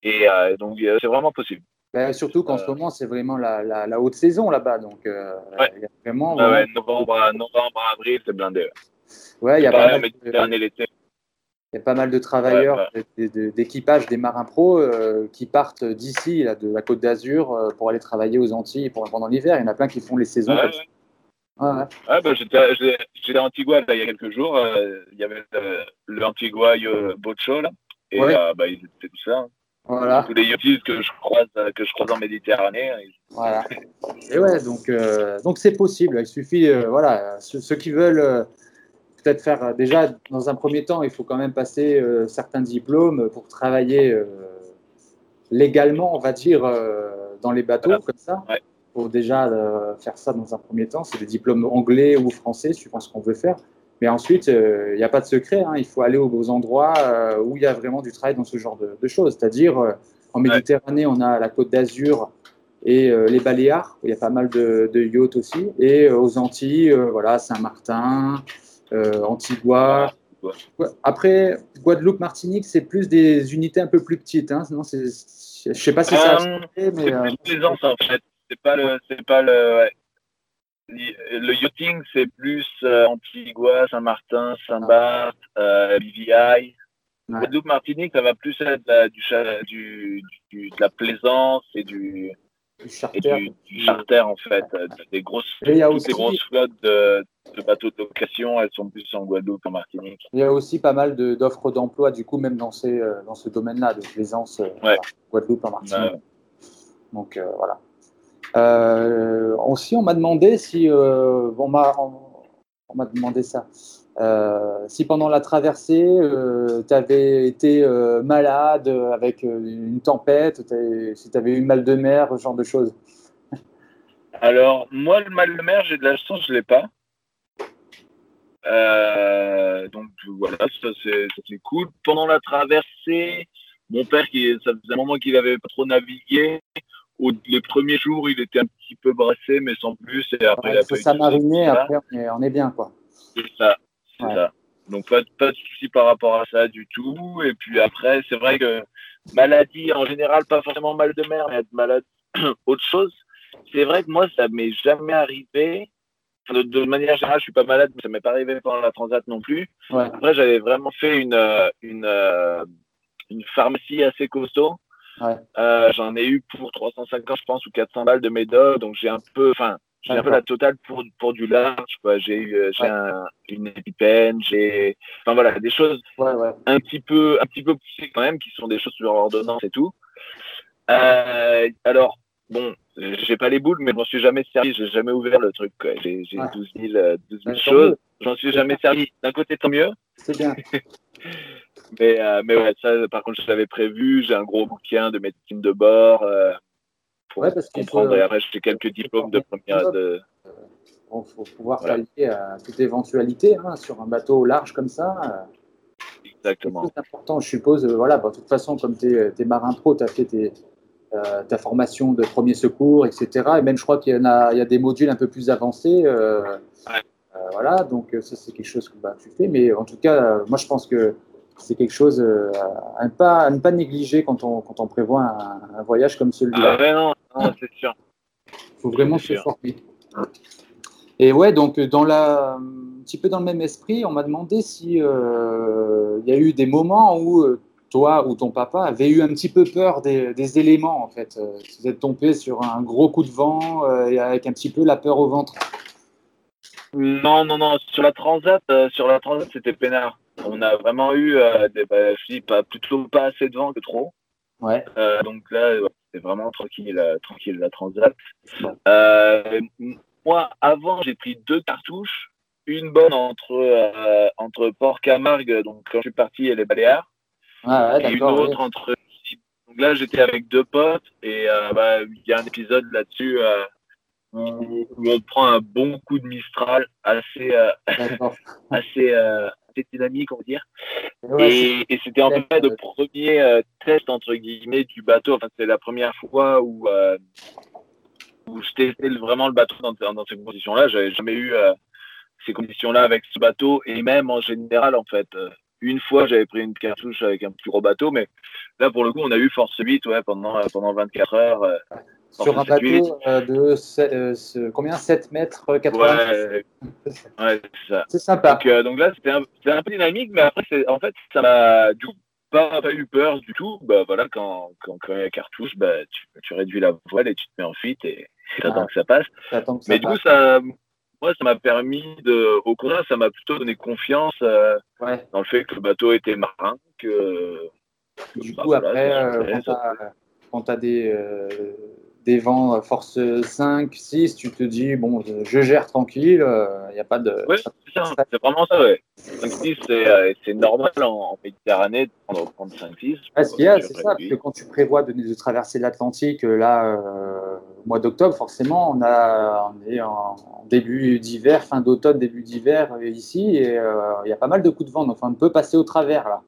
Et euh, donc c'est vraiment possible. Ben, surtout qu'en ce moment c'est vraiment la, la, la, haute saison là-bas, donc euh, il y a vraiment. novembre, novembre, avril, c'est blindé. Ouais, il y a pas mal de... l'été. Il y a pas mal de travailleurs ouais, ouais. d'équipage des marins pros euh, qui partent d'ici, de la Côte d'Azur, euh, pour aller travailler aux Antilles pour, pendant l'hiver. Il y en a plein qui font les saisons. Ouais, bah, J'étais à Antigua là, il y a quelques jours. Euh, il y avait le, Antigua Bocho là, et bah, ils étaient tout ça. Hein. Voilà. Tous les yachtistes que je croise que je croise en Méditerranée. Ils... Voilà. Et ouais, donc donc c'est possible. Il suffit, voilà, ceux, ceux, qui veulent peut-être faire euh, déjà dans un premier temps, il faut quand même passer euh, certains diplômes pour travailler euh, légalement, on va dire, dans les bateaux voilà. comme ça. Ouais. Pour déjà faire ça dans un premier temps, c'est des diplômes anglais ou français, suivant ce qu'on veut faire. Mais ensuite, il n'y a pas de secret. Hein, il faut aller aux, aux endroits où il y a vraiment du travail dans ce genre de, de choses. C'est-à-dire, en Méditerranée, ouais. on a la Côte d'Azur et les Baléares, où il y a pas mal de, de yachts aussi. Et aux Antilles, voilà, Saint-Martin, Antigua. Ouais. Après, Guadeloupe, Martinique, c'est plus des unités un peu plus petites. Hein. Sinon, je ne sais pas si ça a changé, mais. C'est plus plaisance, en fait. C'est pas le. C'est pas le ouais. Le yachting, c'est plus euh, Antigua, Saint-Martin, Saint-Barth, euh, BVI. Ouais. Guadeloupe, Martinique, ça va plus être du, du, du, de la plaisance et du, du charter, du, du charter en fait. Des grosses, toutes aussi... les grosses flottes de, de, bateaux de location, elles sont plus en Guadeloupe qu'en Martinique. Il y a aussi pas mal d'offres d'emploi, du coup, même dans, ces, euh, dans ce domaine-là, de plaisance, ouais. voilà, Guadeloupe, en Martinique. Ouais. Donc euh, voilà. Euh, aussi, on m'a demandé si euh, on, m'a demandé ça. Euh, si pendant la traversée, euh, tu avais été euh, malade avec une tempête, si tu avais eu mal de mer, ce genre de choses. Alors, moi, le mal de mer, j'ai de la chance, je ne l'ai pas. donc voilà, ça c'est cool. Pendant la traversée, mon père, qui, ça faisait un moment qu'il avait pas trop navigué. Au, les premiers jours, il était un petit peu brassé, mais sans plus. Et après, ça mariné, après, on est, bien, quoi. C'est ça, c'est ça. Donc, pas, pas de souci par rapport à ça du tout. Et puis après, c'est vrai que maladie, en général, pas forcément mal de mer, mais être malade, autre chose. C'est vrai que moi, ça m'est jamais arrivé. De, manière générale, je suis pas malade, mais ça m'est pas arrivé pendant la transat non plus. Après, j'avais vraiment fait une, une, une pharmacie assez costaud. Euh, j'en ai eu pour 350, je pense, ou 400 balles de médoc. Donc, j'ai un peu, enfin, j'ai un peu la totale pour, pour du large. J'ai eu euh, j'ai une épipène, j'ai, enfin voilà, des choses un petit peu, un petit peu poussées quand même, qui sont des choses sur ordonnance et tout. Euh, alors, bon, j'ai pas les boules, mais je m'en suis jamais servi. J'ai jamais ouvert le truc. J'ai 12 000, 12 000 choses. J'en suis jamais servi. D'un côté, tant mieux. C'est bien. Mais, euh, mais ouais, ça, par contre, je l'avais prévu. J'ai un gros bouquin de médecine de bord euh, pour ouais, parce comprendre. Et j'ai quelques diplômes de première. De... Il euh, faut pouvoir pallier à toute éventualité hein, sur un bateau large comme ça. Exactement. C'est important, je suppose. voilà, de toute façon, comme tu es, marin pro, tu as fait tes, ta formation de premier secours, etc. Et même, je crois qu'il y, a, il y a des modules un peu plus avancés. voilà, donc ça, c'est quelque chose que bah, tu fais. Mais en tout cas, moi, je pense que c'est quelque chose euh, à, ne pas, ne pas négliger quand on, quand on prévoit un, voyage comme celui-là. Ah non, non c'est sûr. Il faut vraiment se former. Et ouais, donc dans la, un petit peu dans le même esprit, on m'a demandé si euh, il y a eu des moments où euh, toi ou ton papa avait eu un petit peu peur des, des éléments en fait. Si vous êtes tombé sur un gros coup de vent et avec un petit peu la peur au ventre. Non, non, non. Sur la transat, sur la transat, c'était peinard. On a vraiment eu euh, des, bah, pas, plutôt pas assez de vent que trop. Ouais. Euh, donc là, c'est vraiment tranquille, euh, tranquille la transat. moi, avant, j'ai pris deux cartouches, une bonne entre entre Port Camargue, donc quand je suis parti, et les Baléares, ah et une autre entre. Donc là, j'étais avec deux potes et bah, il y a un épisode là-dessus où, on prend un bon coup de Mistral assez assez dynamique, on va dire. et, c'était en fait le premier euh, test, entre guillemets, du bateau. Enfin, c'est la première fois où, euh, où je testais vraiment le bateau dans, dans ces conditions-là. J'avais jamais eu euh, ces conditions-là avec ce bateau et même en général, en fait. une fois, j'avais pris une cartouche avec un plus gros bateau, mais là, pour le coup, on a eu Force 8 ouais, pendant, pendant 24 heures. Sur un bateau euh, de euh, combien 7 mètres 80 Ouais, ouais c'est sympa. Donc, euh, donc là, c'était un, un, peu dynamique, mais après, en fait, ça m'a du coup pas, pas, eu peur du tout. Bah, voilà, quand, quand, quand il y a cartouche, bah, tu, tu, réduis la voile et tu te mets en fuite et tu attends ah. que ça passe. Que mais du coup, ça, moi, ça m'a permis de. Au contraire, ça m'a plutôt donné confiance ouais. dans le fait que le bateau était marin. Que, du coup, après, quand tu as, des des vents euh, force 5, 6, tu te dis, bon, je gère tranquille, il euh, n'y a pas de. Oui, c'est vraiment ça, ouais. 5, 6, euh, c'est normal en, Méditerranée de prendre, 5, 6. Ah, ce qu'il y a, c'est ça, parce que quand tu prévois de, de traverser l'Atlantique, là, au mois d'octobre, forcément, on, a, on est en, début d'hiver, fin d'automne, début d'hiver ici, et il y a pas mal de coups de vent, donc on peut passer au travers, là.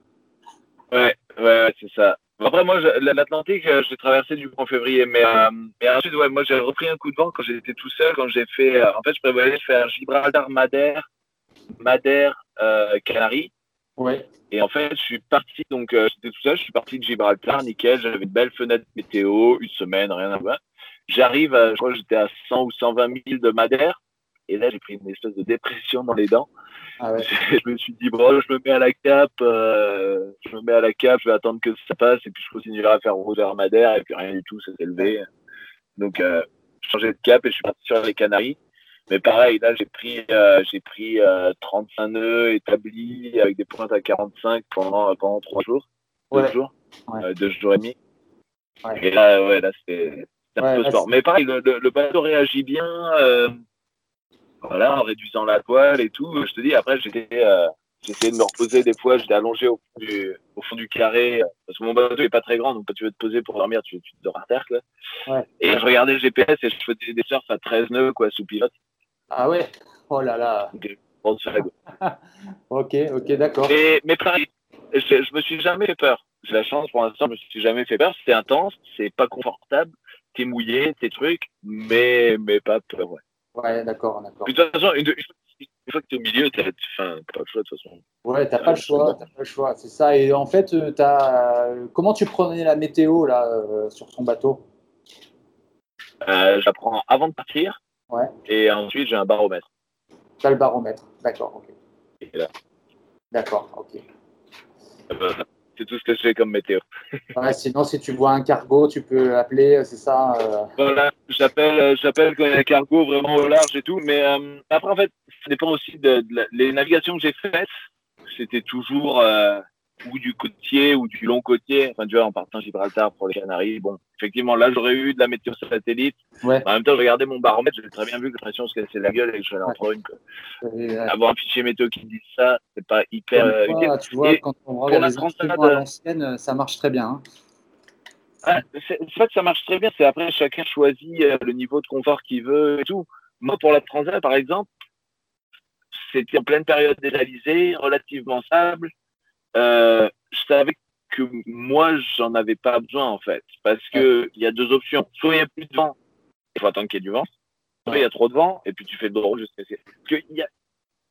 Ouais, ouais, c'est ça. Après, moi, l'Atlantique, euh, j'ai traversé du coup en février. Mais, euh, mais ensuite, ouais, moi, j'ai repris un coup de vent quand j'étais tout seul. Quand j'ai fait. Euh, en fait, je prévoyais faire Gibraltar, Madère, Madère, euh, Canaries. Ouais. Et en fait, je suis parti. Donc, j'étais tout seul. Je suis parti de Gibraltar, nickel. J'avais une belle fenêtre météo, une semaine, rien à voir. J'arrive, je crois que j'étais à 100 ou 120 000 de Madère. Et là, j'ai pris une espèce de dépression dans les dents. Ah je me suis dit, bon, je me mets à la cape, euh, je me mets à la cape, je vais attendre que ça passe, et puis je continuerai à faire route armadaire, et puis rien du tout, s'est levé. Donc, euh, changé de cap et je suis parti sur les Canaries. Mais pareil, là, j'ai pris, euh, j'ai pris 35 nœuds établis avec des pointes à 45 pendant, pendant 3 jours. 2 jours. Ouais. deux jours et demi. Et là, ouais, là, c'est un peu sport. Mais pareil, le, le, bateau réagit bien voilà, en réduisant la toile et tout. Je te dis, après, j'étais, euh, j'essayais de me reposer des fois, j'étais allongé au fond du, au fond du carré, parce que mon bateau est pas très grand, donc quand tu veux te poser pour dormir, tu, tu te dors à terre, quoi. Ouais. Et je regardais le GPS et je faisais des surfs à 13 nœuds, quoi, sous pilote. Ah ouais? Oh là là faire ok, ok, d'accord. Mais, mais pareil, je, je me suis jamais fait peur. J'ai la chance pour l'instant, je me suis jamais fait peur. C'est intense, c'est pas confortable, t'es mouillé, tes trucs, mais, mais pas peur, ouais. Ouais, d'accord, d'accord. De toute façon, une, une fois que tu es au milieu, tu n'as pas le choix de toute façon. Ouais, tu n'as pas, le choix, pas le choix, c'est ça. Et en fait, euh, as... comment tu prenais la météo là, euh, sur ton bateau? Euh, Je la prends avant de partir. Ouais. Et ensuite, j'ai un baromètre. Tu as le baromètre, d'accord, ok. Et là. D'accord, ok. C'est tout ce que je fais comme météo. ouais, sinon, si tu vois un cargo, tu peux appeler, c'est ça euh... Voilà, j'appelle, j'appelle quand il y a un cargo vraiment au large et tout. Mais euh, après, en fait, ça dépend aussi de, de la, les navigations que j'ai faites. C'était toujours euh, ou du côtier ou du long côtier. Enfin, tu vois, en partant Gibraltar pour les Canaries. Bon, effectivement, là, j'aurais eu de la météo satellite. Ouais. En même temps, je regardais mon baromètre, j'ai très bien vu que la pression se cassait la gueule et que je allais en prendre une. Et, euh, Avoir un fichier météo qui dit ça, c'est pas hyper euh, utile. Tu vois, Et quand on regarde la les instruments à l'ancienne, ça marche très bien. hein. Ah, c'est pas que ça marche très bien, c'est après chacun choisit euh, le niveau de confort qu'il veut et tout. Moi, pour la Transat, par exemple, c'était en pleine période d'égalisée, relativement stable. Euh, je savais que moi, j'en avais pas besoin en fait, parce que il y a deux options. Soit il y a plus de vent, il faut attendre qu'il y ait du vent. Soit il y a trop de vent, et puis tu fais le rouge jusqu'à ce a...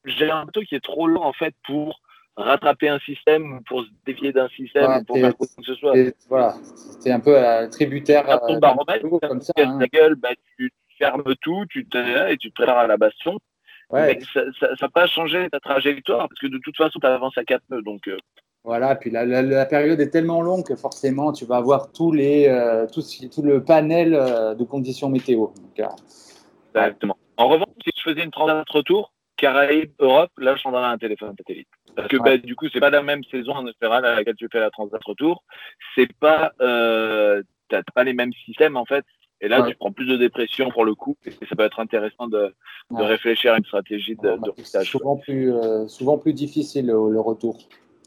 j'ai un bateau qui est trop lent en fait pour rattraper un système, ou pour se dévier d'un système, ou pour faire quoi que ce soit. Voilà, c'était un peu euh, tributaire À ton baromètre, comme ça. hein. la gueule, bah, tu fermes tout, tu te et tu te prépares à la baston. Ouais, Mais ça n'a pas changé ta trajectoire parce que de toute façon, tu avances à quatre nœuds. Donc, euh, voilà. Puis la, la- la période est tellement longue que forcément, tu vas avoir tous les, euh, tout, le panel euh, de conditions météo. Donc, exactement. En revanche, si je faisais une transat retour, Caraïbes, Europe, là, je prendrais un téléphone satellite. Parce que Ouais. bah, du coup, c'est pas la même saison en général à laquelle tu fais la transat retour. C'est pas, euh, t'as pas les mêmes systèmes en fait. Et là, Ouais. tu prends plus de dépression pour le coup. Et ça peut être intéressant de, de Ouais. réfléchir à une stratégie de, de c'est routage. souvent plus, euh, souvent plus difficile le, le retour.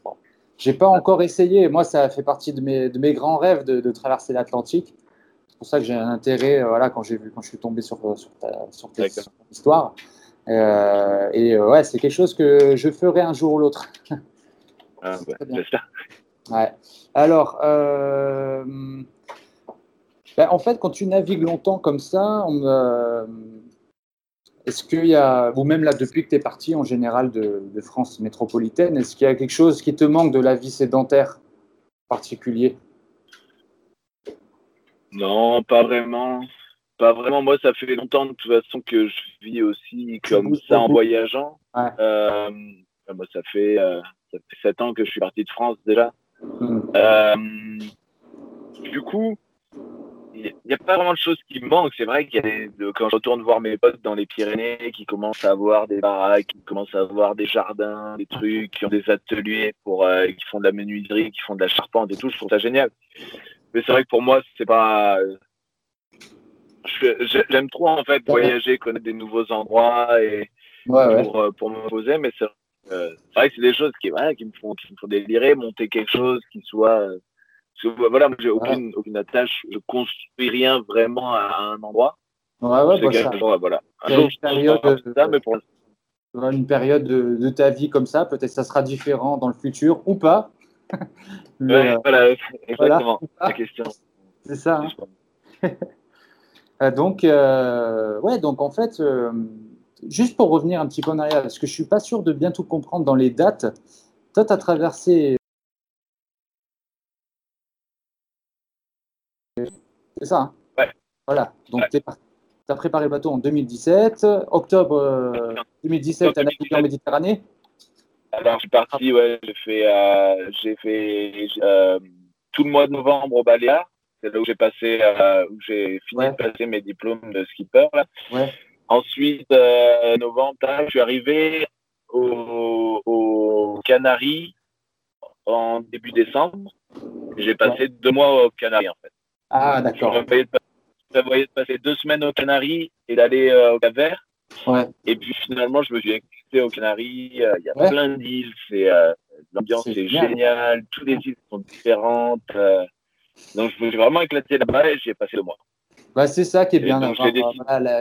Bon. J'ai pas encore essayé. Moi, ça fait partie de mes, de mes grands rêves de, de traverser l'Atlantique. C'est pour ça que j'ai un intérêt, euh, voilà, quand j'ai vu, quand je suis tombé sur, sur, ta, sur, D'accord. sur ton histoire. Euh, et euh, ouais, c'est quelque chose que je ferai un jour ou l'autre. Ah, bah. Ouais. Alors, ben, en fait, quand tu navigues longtemps comme ça, euh, est-ce qu'il y a, ou même là, depuis que tu es parti en général de, de France métropolitaine, est-ce qu'il y a quelque chose qui te manque de la vie sédentaire particulier? Non, pas vraiment. Pas vraiment. Moi, ça fait longtemps de toute façon que je vis aussi comme ça en voyageant. Ouais. Euh, moi, ça fait euh, ça fait sept ans que je suis parti de France déjà. Hmm. Euh, du coup, il n'y a pas vraiment de choses qui me manquent. C'est vrai qu'il y a des, de- quand je retourne voir mes potes dans les Pyrénées qui commencent à avoir des baraques, qui commencent à avoir des jardins, des trucs, qui ont des ateliers pour, euh, qui font de la menuiserie, qui font de la charpente et tout. Je trouve ça génial. Mais c'est vrai que pour moi, c'est pas. je- J'aime trop en fait voyager, connaître des nouveaux endroits et Ouais, pour, euh, pour me poser, mais c'est euh, c'est vrai que c'est des choses qui, qui, me font, qui me font délirer, monter quelque chose qui soit. euh, parce que, voilà, moi, j'ai aucune, aucune attache, je construis rien vraiment à un endroit. Ouais, ouais, bah, ça- voilà. Un jour, une période, ferai ça, mais pour tu vois, une période de, de ta vie comme ça, peut-être ça sera différent dans le futur ou pas. Mais, Ouais, euh, voilà, exactement. pas. La question. c'est ça. hein. Euh, donc, euh, ouais, donc en fait, euh, juste pour revenir un petit peu en arrière, parce que je suis pas sûr de bien tout comprendre dans les dates. Toi, tu as traversé. C'est ça, hein Ouais. Voilà. Donc, Ouais. tu as préparé le bateau en 2017. Octobre euh, 2017, tu as navigué en Méditerranée. Alors, je suis parti, ouais, j'ai fait, euh, j'ai fait euh, tout le mois de novembre au Baléares. C'est là où j'ai passé, euh, où j'ai fini Ouais. de passer mes diplômes de skipper. Là. Ouais. Ensuite, novembre, je suis arrivé aux au Canaries en début décembre. J'ai passé deux mois aux Canaries, en fait. Ah, Je d'accord. je prévoyais de passer deux semaines aux Canaries et d'aller euh, au Cap-Vert. Ouais. Et puis finalement, je me suis écouté aux Canaries. euh, Il y a Ouais. plein d'îles. Euh, l'ambiance est génial. géniale. Toutes les îles sont différentes. euh, donc je me suis vraiment éclaté là-bas et j'y ai passé deux mois. Bah, c'est ça qui est bien d'avoir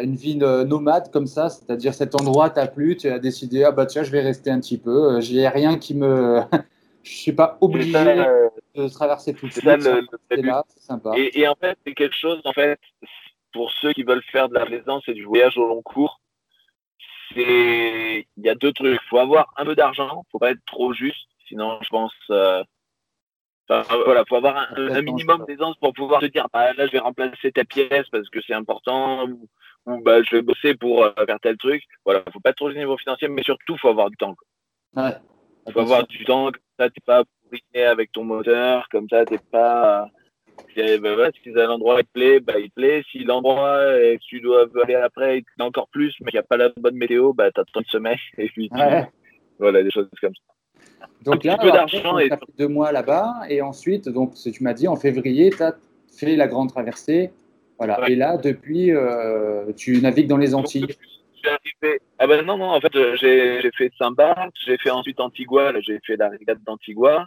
une vie nomade comme ça, c'est-à-dire cet endroit t'a plu, tu as décidé ah bah tiens je vais rester un petit peu, j'ai rien qui me, je suis pas obligé de traverser tout de suite. C'est sympa. Et, et, en fait c'est quelque chose en fait pour ceux qui veulent faire de la plaisance et du voyage au long cours, c'est il y a deux trucs, il faut avoir un peu d'argent, faut pas être trop juste, sinon je pense euh, voilà, faut avoir un, minimum d'aisance pour pouvoir te dire, bah, là, je vais remplacer ta pièce parce que c'est important, ou, bah, je vais bosser pour euh, faire tel truc. Voilà, faut pas être trop au niveau financier, mais surtout, faut avoir du temps. Ouais. Faut avoir du temps, comme ça, t'es pas bourriné avec ton moteur, comme ça, t'es pas. Bah, si l'endroit il te plaît, bah, il te plaît. Si l'endroit et tu dois aller après, il te plaît encore plus, mais qu'il n'y a pas la bonne météo, bah, t'as ton sommeil. Et puis, voilà, des choses comme ça. Donc là, d'argent et deux mois là-bas et ensuite, donc tu m'as dit en février, tu as fait la grande traversée. Voilà. Et là, depuis, euh, tu navigues dans les Antilles. Arrivé... Ah ben non, non, en fait, euh, j'ai fait Saint-Barth, j'ai fait ensuite Antigua, j'ai fait la régate d'Antigua.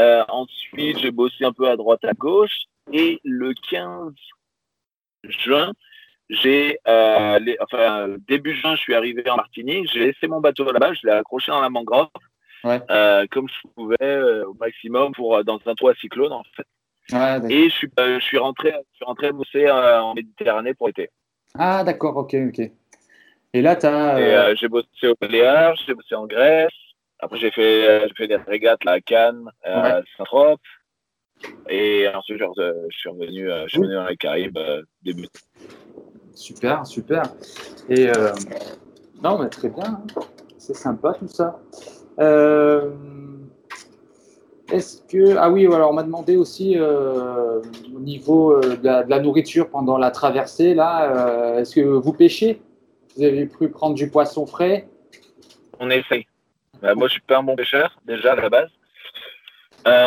Euh, ensuite, j'ai bossé un peu à droite, à gauche. Et le 15 juin, j'ai, euh, enfin, début juin, je suis arrivé en Martinique. J'ai laissé mon bateau là-bas, je l'ai accroché dans la mangrove euh, comme je pouvais au maximum pour dans un toit cyclone en fait. et je suis, je suis rentré, je suis rentré bosser en Méditerranée pour l'été. Ah d'accord, ok, ok. Et là, tu as. j'ai bossé au Paléar, j'ai bossé en Grèce. Après, j'ai fait, fait des régates là, à Cannes, à Saint-Tropez. Et ensuite, je, suis revenu, je suis revenu dans les Caraïbes début. Super, super. Et non, mais très bien. Hein. C'est sympa tout ça. Euh, est-ce que. Ah oui, alors on m'a demandé aussi euh, au niveau euh, de la, nourriture pendant la traversée, là, est-ce que vous pêchez? Vous avez pu prendre du poisson frais? On essaye. Bah, moi, je suis pas un bon pêcheur, déjà, à la base.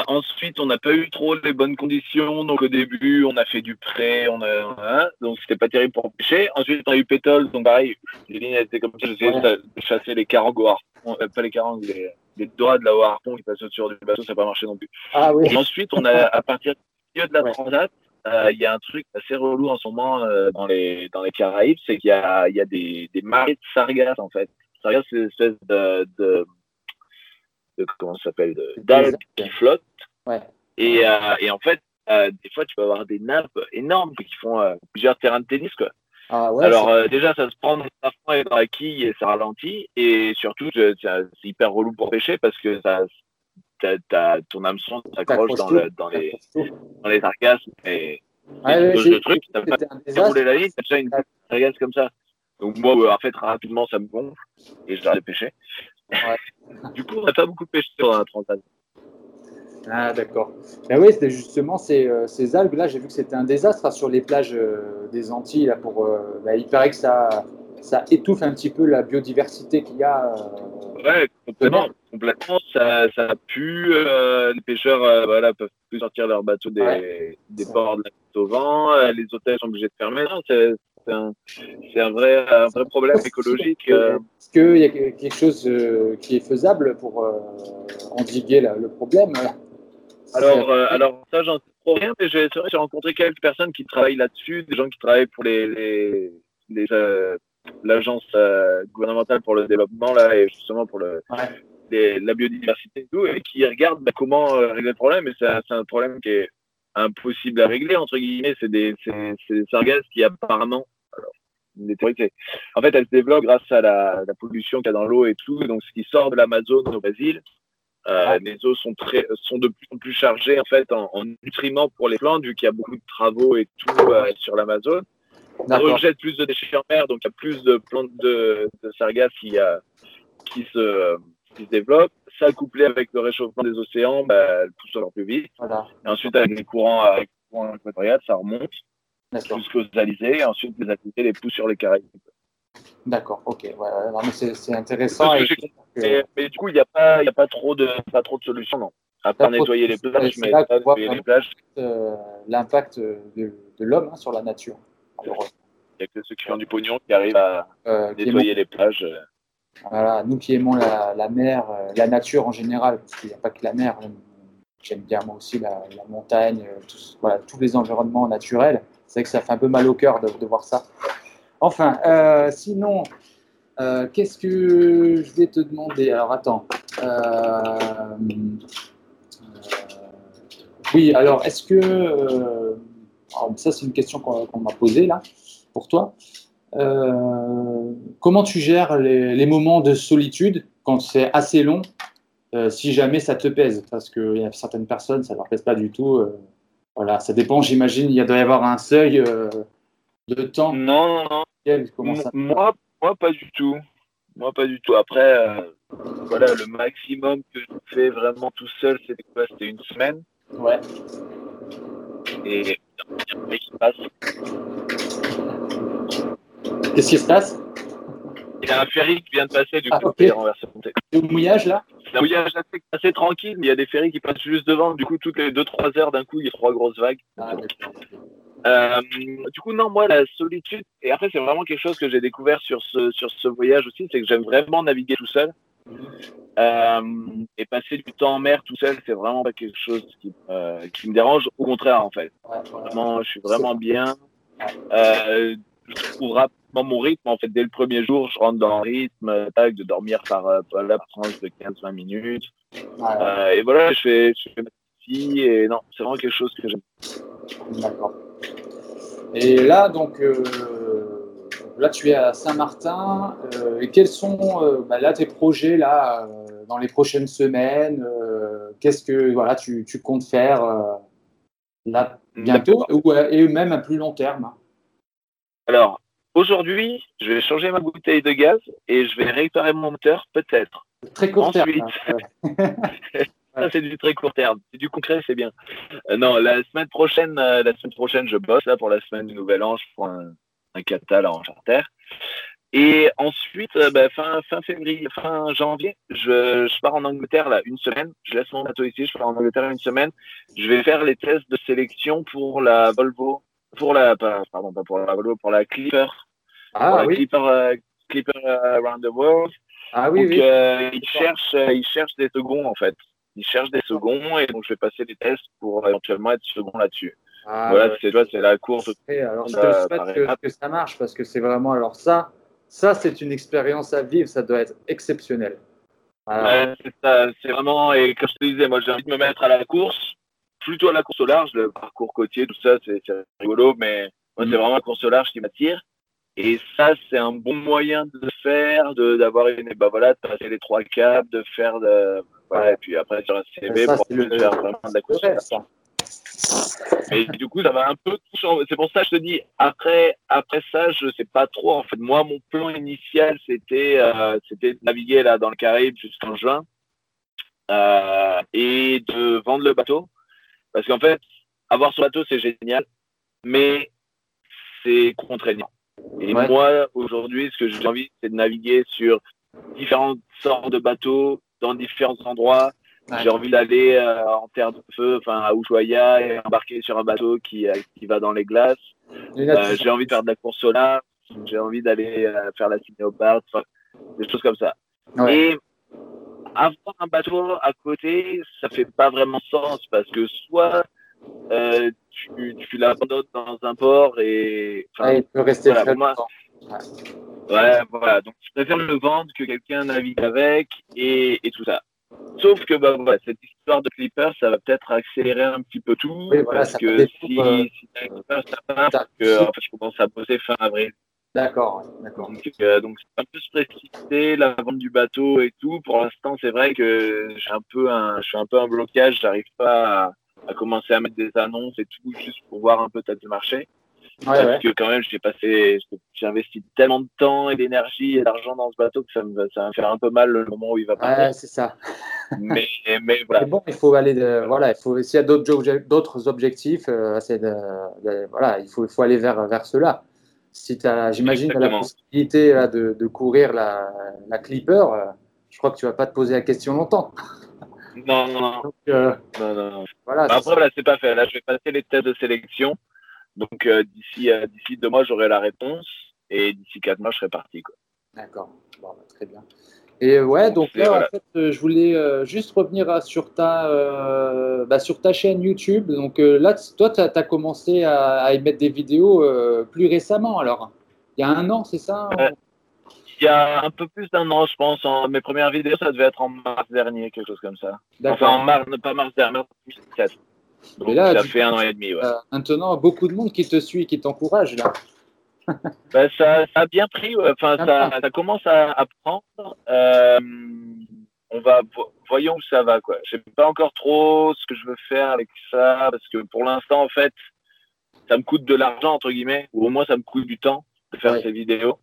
ensuite, on n'a pas eu trop les bonnes conditions. Donc, au début, on a fait du prêt. On a, hein, donc, c'était pas terrible pour pêcher. Ensuite, on a eu pétole. Donc, pareil, les lignes étaient comme ça. J'essayais de chasser les carangoires euh, pas les carangues, les, les doigts de la harpon qui passent au-dessus du bateau, ça n'a pas marché non plus. Ah, oui. Et ensuite, on a, à partir du milieu de la transat, euh, il y a un truc assez relou en ce moment euh, dans, les, dans les Caraïbes, c'est qu'il y a, y a des, des marées de sargasses, en fait. Sargasses, c'est une espèce de, de, de comment ça s'appelle, d'algues qui flottent. Ouais. Et, euh, et en fait, des fois, tu peux avoir des nappes énormes qui font plusieurs terrains de tennis, quoi. Ah Alors euh, déjà, ça se prend dans la et dans la quille et ça ralentit. Et surtout, c'est hyper relou pour pêcher parce que ça, ton hameçon s'accroche dans, dans, les, dans les sargasses. Et, ouais, le truc, t'as pas roulé la ligne, t'as déjà une sargasse comme ça. Donc moi, en fait, rapidement, ça me gonfle et je de pêcher. du coup, on n'a pas beaucoup pêché sur la transat. Ah, d'accord. Ben oui, c'était justement ces, euh, ces algues-là. J'ai vu que c'était un désastre hein, sur les plages euh, des Antilles. Là, pour, euh, ben, il paraît que ça, ça étouffe un petit peu la biodiversité qu'il y a. ouais, complètement. Complètement ça, ça pue. les pêcheurs voilà, peuvent plus sortir leurs bateaux des, des ports de la au vent. les hôtels sont obligés de fermer. C'est un, un, vrai, un vrai problème écologique. Est-ce qu'il y a quelque chose qui est faisable pour endiguer le problème? Alors, euh, alors ça, j'en sais trop rien, mais j'ai rencontré quelques personnes qui travaillent là-dessus, des gens qui travaillent pour les, les, euh, l'agence euh, gouvernementale pour le développement là et justement pour le la biodiversité et tout, et qui regardent bah, comment régler le problème. Et c'est un problème qui est impossible à régler entre guillemets. C'est des, des sargasses qui apparemment alors, théories, en fait, elles se développent grâce à la, la pollution qu'il y a dans l'eau et tout. Donc, ce qui sort de l'Amazone au Brésil, euh, les eaux sont, très, sont de plus en plus chargées en fait en, nutriments pour les plantes vu qu'il y a beaucoup de travaux et tout euh, sur l'Amazone. On rejette plus de déchets en mer, donc il y a plus de plantes de, de sargasses qui, euh, qui, se, qui se développent. Ça, couplé avec le réchauffement des océans, bah, elles poussent encore plus vite. Et ensuite, avec les courants, avec les courants ça remonte jusqu'aux alizés. Et ensuite, les activités les poussent sur les Caraïbes. D'accord, ok. Ouais, ouais, c'est intéressant. mais, du coup, il n'y a, pas, a pas, trop de, pas trop de solutions, non. À part nettoyer les plages, mais pas nettoyer les plages. Euh, l'impact de, de l'homme hein, sur la nature. il n'y a que ceux qui ont du pognon qui arrivent à euh, nettoyer les plages. Euh. Voilà, nous qui aimons la, mer, la nature en général, parce qu'il n'y a pas que la mer, j'aime bien moi aussi la, montagne, voilà, tous les environnements naturels. C'est que ça fait un peu mal au cœur de, voir ça. Enfin, euh, sinon, euh, qu'est-ce que je vais te demander? Alors, attends. oui, alors, est-ce que. ça, c'est une question qu'on m'a posée là, pour toi. Comment tu gères les, moments de solitude quand c'est assez long, si jamais ça te pèse? Parce qu'il y a certaines personnes, ça ne leur pèse pas du tout. Voilà, ça dépend, j'imagine, il doit y avoir un seuil euh, de temps. Non, non, non. moi, moi, pas du tout. Moi, pas du tout. Après, euh, voilà, le maximum que je fais vraiment tout seul, c'était quoi C'était une semaine. Ouais. Et se passe Qu'est-ce qui se passe Il y a un ferry qui vient de passer, du ah, coup, okay. renversé. Le mouillage, là un mouillage assez, tranquille, mais il y a des ferries qui passent juste devant. Du coup, toutes les 2-3 heures, d'un coup, il y a trois grosses vagues. Ah, euh, du coup, non, moi, la solitude, et après, c'est vraiment quelque chose que j'ai découvert sur ce, sur ce voyage aussi, c'est que j'aime vraiment naviguer tout seul. Euh, et passer du temps en mer tout seul, c'est vraiment pas quelque chose qui, qui, me dérange. Au contraire, en fait. Vraiment, je suis vraiment bien. Euh, je trouve rapidement mon rythme. En fait, dès le premier jour, je rentre dans le rythme, tac, de dormir par, euh, la tranche de 15-20 minutes. Euh, et voilà, je fais, je fais ma petite et non, c'est vraiment quelque chose que j'aime. D'accord. Et là, donc, euh, là, tu es à Saint-Martin. et quels sont bah, là tes projets là dans les prochaines semaines Qu'est-ce que voilà, tu, tu comptes faire là bientôt ou, et même à plus long terme? Alors, aujourd'hui, je vais changer ma bouteille de gaz et je vais réparer mon moteur, peut-être. Très court terme. Hein, ça, c'est du très court terme. C'est du concret, c'est bien. Euh, non, la semaine prochaine, euh, la semaine prochaine, je bosse là pour la semaine du Nouvel An. Je prends un, un cata là en charter. Et ensuite, euh, bah, fin, fin février, fin janvier, je, je, pars en Angleterre là une semaine. Je laisse mon bateau ici, je pars en Angleterre une semaine. Je vais faire les tests de sélection pour la Volvo pour la, pardon, pas pour la Volvo, pour la Clipper. Ah oui. Clipper, euh, Clipper euh, Around the World. Ah oui, donc, oui. Euh, ils cherchent, ils cherchent des seconds en fait. Ils cherchent des seconds et donc je vais passer des tests pour éventuellement être second là-dessus. Ah, voilà, c'est c'est la course. alors, je te souhaite que, que, ça marche parce que c'est vraiment alors ça, ça c'est une expérience à vivre, ça doit être exceptionnel. Ouais, c'est vraiment et comme je te disais, moi j'ai envie de me mettre à la course plutôt à la course au large, le parcours côtier, tout ça, c'est rigolo, mais moi, c'est mm. vraiment la course au large qui m'attire. Et ça, c'est un bon moyen de faire, d'avoir une, bah voilà, de passer les trois caps, de faire de, voilà, et puis après sur un CV pour faire vraiment de la course. Mais du coup, ça va un peu tout changer. C'est pour ça que je te dis, après, après ça, je sais pas trop. En fait, moi, mon plan initial, c'était, euh, c'était de naviguer là dans le Caraïbe jusqu'en juin euh, et de vendre le bateau. Parce qu'en fait, avoir son bateau, c'est génial, mais c'est contraignant. Et moi, aujourd'hui, ce que j'ai envie, c'est de naviguer sur différentes sortes de bateaux, dans différents endroits. J'ai envie d'aller euh, en terre de feu, enfin à Ushuaia, et embarquer sur un bateau qui, euh, qui va dans les glaces. Euh, j'ai envie de faire de la course au large. J'ai envie d'aller faire la cinéoparte, des choses comme ça. Et avoir un bateau à côté, ça fait pas vraiment sens parce que soit euh, tu, tu l'abandonnes dans un port et. Ouais, il peut rester voilà, moi, ouais. voilà. Donc, je préfère le vendre que quelqu'un navigue avec et, et, tout ça. Sauf que bah, voilà, cette histoire de Clipper, ça va peut-être accélérer un petit peu tout. Oui, voilà, parce que si, euh, si Clipper, ça part, parce que en fait, je commence à bosser fin avril. D'accord, d'accord. Euh, donc, c'est un peu précipité la vente du bateau et tout. Pour l'instant, c'est vrai que j'ai un peu un, je suis un peu un blocage. J'arrive pas à, à, commencer à mettre des annonces et tout juste pour voir un peu tête de marché. Ouais, parce que quand même, j'ai passé, j'ai investi tellement de temps et d'énergie et d'argent dans ce bateau que ça, me, ça va me faire un peu mal le moment où il va partir. Ouais, c'est ça. mais, mais voilà. bon, il faut aller, de, voilà, il faut, s'il y a d'autres objectifs, euh, de, de, voilà, il faut, il faut aller vers, vers cela. Si j'imagine, tu as la possibilité là, de, de, courir la, la Clipper, euh, je crois que tu vas pas te poser la question longtemps. Non, non, non. Donc, euh, non, non. Voilà, bah, après, là, c'est pas fait. Là, je vais passer les tests de sélection. Donc, euh, d'ici euh, d'ici deux mois, j'aurai la réponse. Et d'ici quatre mois, je serai parti. D'accord. Bon, bah, très bien. Et ouais, donc là, en fait, je voulais juste revenir sur ta, bah, sur ta chaîne YouTube. Donc là, toi, tu as, commencé à, à, émettre des vidéos plus récemment, alors Il y a un an, c'est ça il y a un peu plus d'un an, je pense. En, mes premières vidéos, ça devait être en mars dernier, quelque chose comme ça. Enfin, en mars, pas mars dernier, mars 2017. Donc, là, ça fait un an et demi. Ouais. maintenant, beaucoup de monde qui te suit, qui t'encourage là. Ben, ça, ça, a bien pris. Enfin, ça, ça, commence à, à prendre. Euh, on va, voyons où ça va. Quoi. Je sais pas encore trop ce que je veux faire avec ça, parce que pour l'instant, en fait, ça me coûte de l'argent entre guillemets, ou au moins ça me coûte du temps de faire ces vidéos.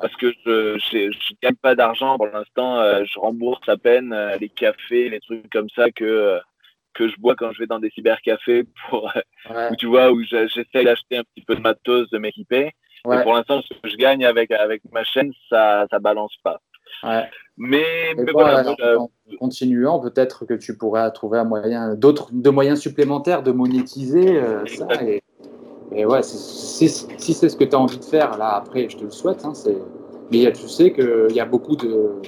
Parce que je ne gagne pas d'argent pour l'instant. Euh, je rembourse à peine euh, les cafés, les trucs comme ça que, que je bois quand je vais dans des cybercafés pour, où tu vois, où j'essaie d'acheter un petit peu de matos, de m'équiper. Et pour l'instant, ce que je gagne avec, avec ma chaîne, ça ne balance pas. Mais, mais voilà, en continuant, peut-être que tu pourrais trouver un moyen, d'autres, de moyens supplémentaires de monétiser ça. Et, et ouais, si c'est ce que tu as envie de faire, là, après, je te le souhaite. Hein, mais tu sais qu'il y a beaucoup de,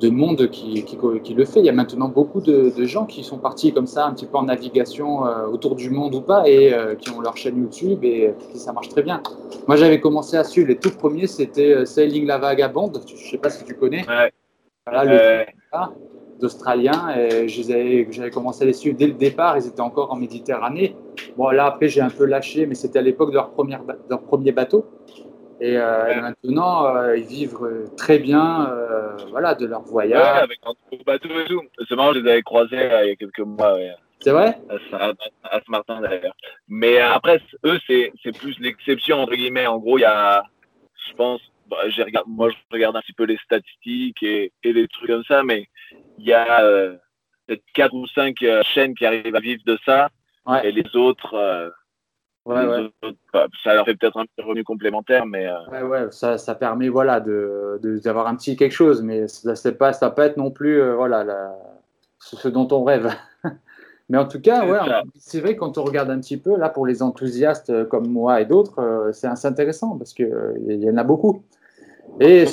de monde qui, qui, qui, le fait. Il y a maintenant beaucoup de, de, gens qui sont partis comme ça, un petit peu en navigation euh, autour du monde ou pas, et euh, qui ont leur chaîne YouTube et, ça marche très bien. Moi, j'avais commencé à suivre les tout premiers, c'était euh, Sailing la Vagabonde. Je ne sais pas si tu connais. Ouais. Voilà, le d'Australiens. Et j'avais commencé à les suivre dès le départ. Ils étaient encore en Méditerranée. Bon, là, après, j'ai un peu lâché, mais c'était à l'époque de leur, première, leur premier bateau. Et, euh, maintenant, euh, ils vivent très bien euh, voilà, de leur voyage. Ouais, avec un gros bateau et tout. C'est marrant, je les avais croisés il y a quelques mois. C'est vrai? À, à, ce matin d'ailleurs. Mais après, eux, c'est plus l'exception, entre guillemets. En gros, il y a, je pense, bah, regarde, moi, je regarde un petit peu les statistiques et, et les trucs comme ça, mais il y a euh, peut-être quatre ou cinq euh, chaînes qui arrivent à vivre de ça. Et les autres, euh, bah, ça leur fait peut-être un petit revenu complémentaire, mais. Ouais, ouais, ça, ça permet voilà, d'avoir de, un petit quelque chose, mais ça ne pas, ça peut être non plus voilà, la, ce dont on rêve. mais en tout cas, ouais, c'est vrai quand on regarde un petit peu, là, pour les enthousiastes comme moi et d'autres, c'est intéressant parce qu'il il y en a beaucoup. Et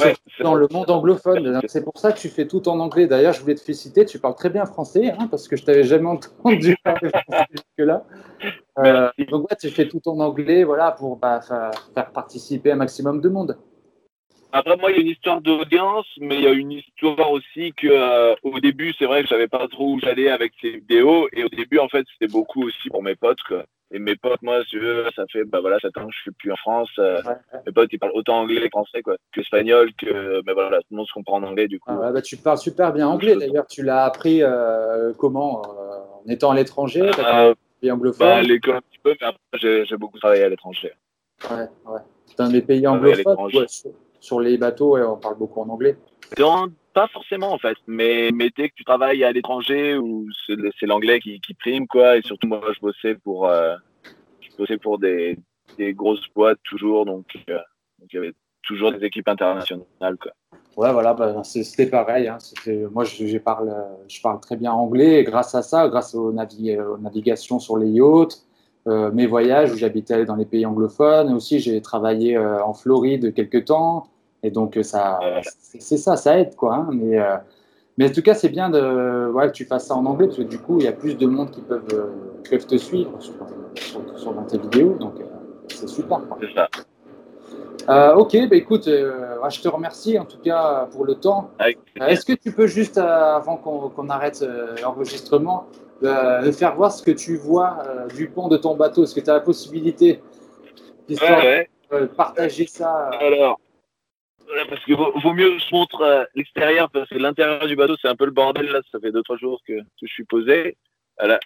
dans le monde anglophone. C'est pour ça que tu fais tout en anglais. D'ailleurs, je voulais te féliciter. Tu parles très bien français, hein, parce que je t'avais jamais entendu parler français jusque-là. Euh, donc, ouais, tu fais tout en anglais voilà, pour bah, faire participer un maximum de monde. Après, moi, il y a une histoire d'audience, mais il y a une histoire aussi que, euh, au début, c'est vrai que je savais pas trop où j'allais avec ces vidéos. Et au début, en fait, c'était beaucoup aussi pour mes potes. Quoi. Et mes potes, moi, si tu veux, ça fait bah voilà, 7 ans que je suis plus en France. Euh, mes potes, ils parlent autant anglais que français, quoi, que espagnol, que mais voilà, tout le monde se comprend en anglais, du coup. Ah bah, tu parles super bien anglais, d'ailleurs. Tu l'as appris euh, comment En étant à l'étranger? Pays anglophone bah, l'école un petit peu, mais après, j'ai beaucoup travaillé à l'étranger. Ouais, ouais. Dans des pays anglophones, sur, les bateaux, on parle beaucoup en anglais pas forcément en fait, mais, mais dès que tu travailles à l'étranger où c'est l'anglais qui, qui, prime quoi, et surtout moi je bossais pour, euh, je bossais pour des, des, grosses boîtes toujours, donc, euh, il y avait toujours des équipes internationales quoi. Ouais voilà, bah, c'était pareil. Hein, moi je, parle, je parle très bien anglais et grâce à ça, grâce aux, navigations sur les yachts, euh, mes voyages où j'habitais dans les pays anglophones, aussi j'ai travaillé en Floride quelques temps. Et donc, euh, ça, c'est ça, ça aide, quoi. Hein, mais, euh, mais en tout cas, c'est bien de, ouais, que tu fasses ça en anglais, parce que du coup, il y a plus de monde qui peuvent, euh, peuvent te suivre sur, sur, dans tes vidéos. Donc, c'est super. C'est ça. Ok, bah écoute, je te remercie en tout cas pour le temps. Est-ce que tu peux juste, avant qu'on arrête l'enregistrement, me faire voir ce que tu vois du pont de ton bateau? Est-ce que tu as la possibilité de partager ça Alors, parce que vaut, mieux que je montre euh, l'extérieur parce que l'intérieur du bateau c'est un peu le bordel là. Ça fait deux trois jours que, je suis posé. Voilà.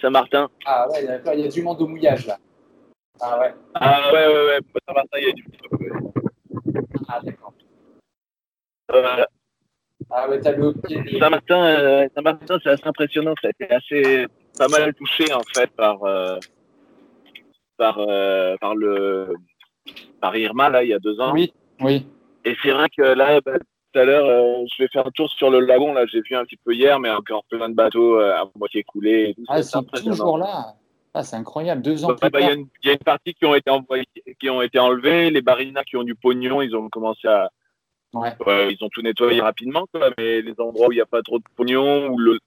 Saint-Martin. Ah ouais, il y, a du monde au mouillage là. Ah ouais. Ah ouais ouais ouais. Saint-Martin il y a du monde. Ah d'accord. Voilà. Ah ouais, t'as le Saint-Martin, euh, Saint-Martin c'est assez impressionnant. Ça a été assez pas mal touché en fait par euh, par par le par Irma là il y a deux ans. Oui. Oui. Et c'est vrai que là, bah, tout à l'heure, euh, je vais faire un tour sur le lagon. Là, j'ai vu un petit peu hier, mais encore plein de bateaux euh, à moitié coulés. ah, ils sont toujours là. Ah, c'est incroyable. Deux ans bah, bah, Il y, a une partie qui ont été qui ont été enlevés. Les barinas qui ont du pognon, ils ont commencé à, Ouais. ils ont tout nettoyé rapidement, mais les endroits où il n'y a pas trop de pognon, ou le,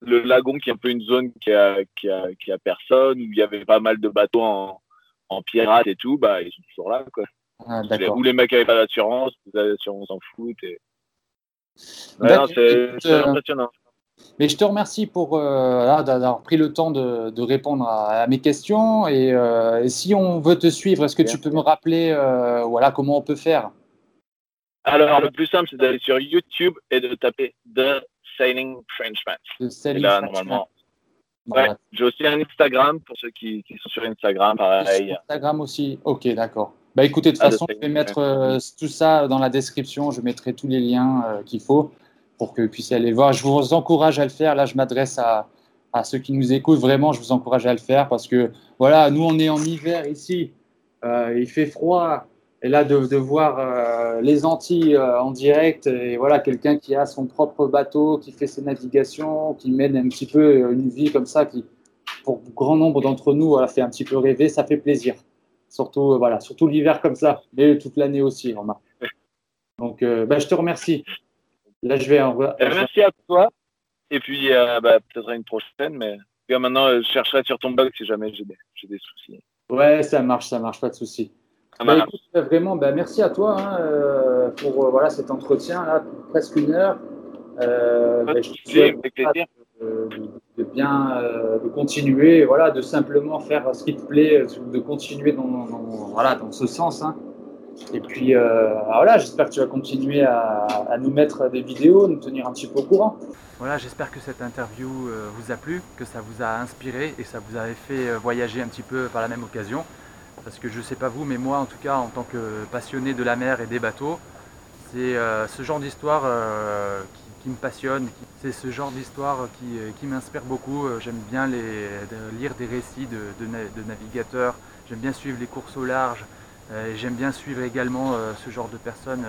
le lagon qui est un peu une zone qui a, qui a, qui a personne, où il y avait pas mal de bateaux en, en pirate et tout, bah, ils sont toujours là. Quoi. Ah, où les mecs n'avaient pas d'assurance, les assurances s'en foutent. Et... c'est euh, impressionnant. Mais je te remercie pour euh, d'avoir pris le temps de, de répondre à, mes questions. Et, euh, si on veut te suivre, est-ce que tu peux me rappeler voilà, comment on peut faire? Alors, le plus simple, c'est d'aller sur YouTube et de taper The Sailing Frenchman. The Sailing là, normalement. Ouais, j'ai aussi un Instagram pour ceux qui, qui sont sur Instagram, pareil. Instagram aussi, ok, d'accord. Bah écoutez, de toute ah, façon, je vais mettre euh, tout ça dans la description. Je mettrai tous les liens euh, qu'il faut pour que vous puissiez aller voir. Je vous encourage à le faire. Là, je m'adresse à, à, ceux qui nous écoutent. Vraiment, je vous encourage à le faire parce que, voilà, nous, on est en hiver ici. Euh, il fait froid. Et là, de, de voir les Antilles en direct, et voilà, quelqu'un qui a son propre bateau, qui fait ses navigations, qui mène un petit peu une vie comme ça, qui, pour grand nombre d'entre nous, voilà, fait un petit peu rêver, ça fait plaisir. Surtout, euh, voilà, surtout l'hiver comme ça, mais toute l'année aussi, remarque. Donc, euh, bah, je te remercie. Là, je vais en... Euh, merci à toi. Et puis, bah, peut-être à une prochaine, mais maintenant, je chercherai sur ton blog si jamais j'ai des, des, soucis. Ouais, ça marche, ça marche, pas de soucis. Bah, vraiment, bah, merci à toi hein, pour voilà, cet entretien, là, presque une heure. Bah, je avec plaisir de, bien euh, de continuer, voilà, de simplement faire ce qui te plaît, de continuer dans, voilà, dans ce sens. Hein. Et puis euh, voilà, j'espère que tu vas continuer à, nous mettre des vidéos, nous tenir un petit peu au courant. Voilà, j'espère que cette interview euh, vous a plu, que ça vous a inspiré et ça vous a fait voyager un petit peu par la même occasion. Parce que je sais pas vous, mais moi en tout cas, en tant que passionné de la mer et des bateaux, c'est ce genre d'histoire qui qui me passionne. C'est ce genre d'histoire qui, euh, qui m'inspire beaucoup. Euh, j'aime bien les, lire des récits de, de, navigateurs. J'aime bien suivre les courses au large. Euh, j'aime bien suivre également ce genre de personnes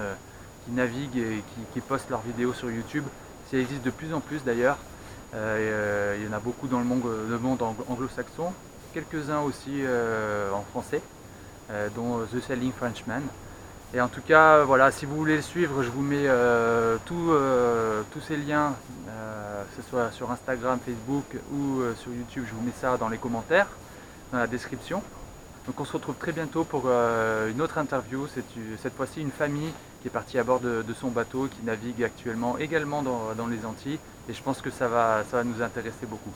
qui naviguent et qui, postent leurs vidéos sur YouTube. Ça existe de plus en plus d'ailleurs. il y en a beaucoup dans le monde, le monde anglo-saxon, quelques-uns aussi en français, dont The Sailing Frenchman. Et en tout cas, voilà, si vous voulez le suivre, je vous mets euh, euh, tous ces liens, euh, que ce soit sur Instagram, Facebook ou sur YouTube, je vous mets ça dans les commentaires, dans la description. Donc on se retrouve très bientôt pour une autre interview, c'est cette fois-ci une famille qui est partie à bord de, son bateau, qui navigue actuellement également dans, dans, les Antilles, et je pense que ça va, ça va nous intéresser beaucoup.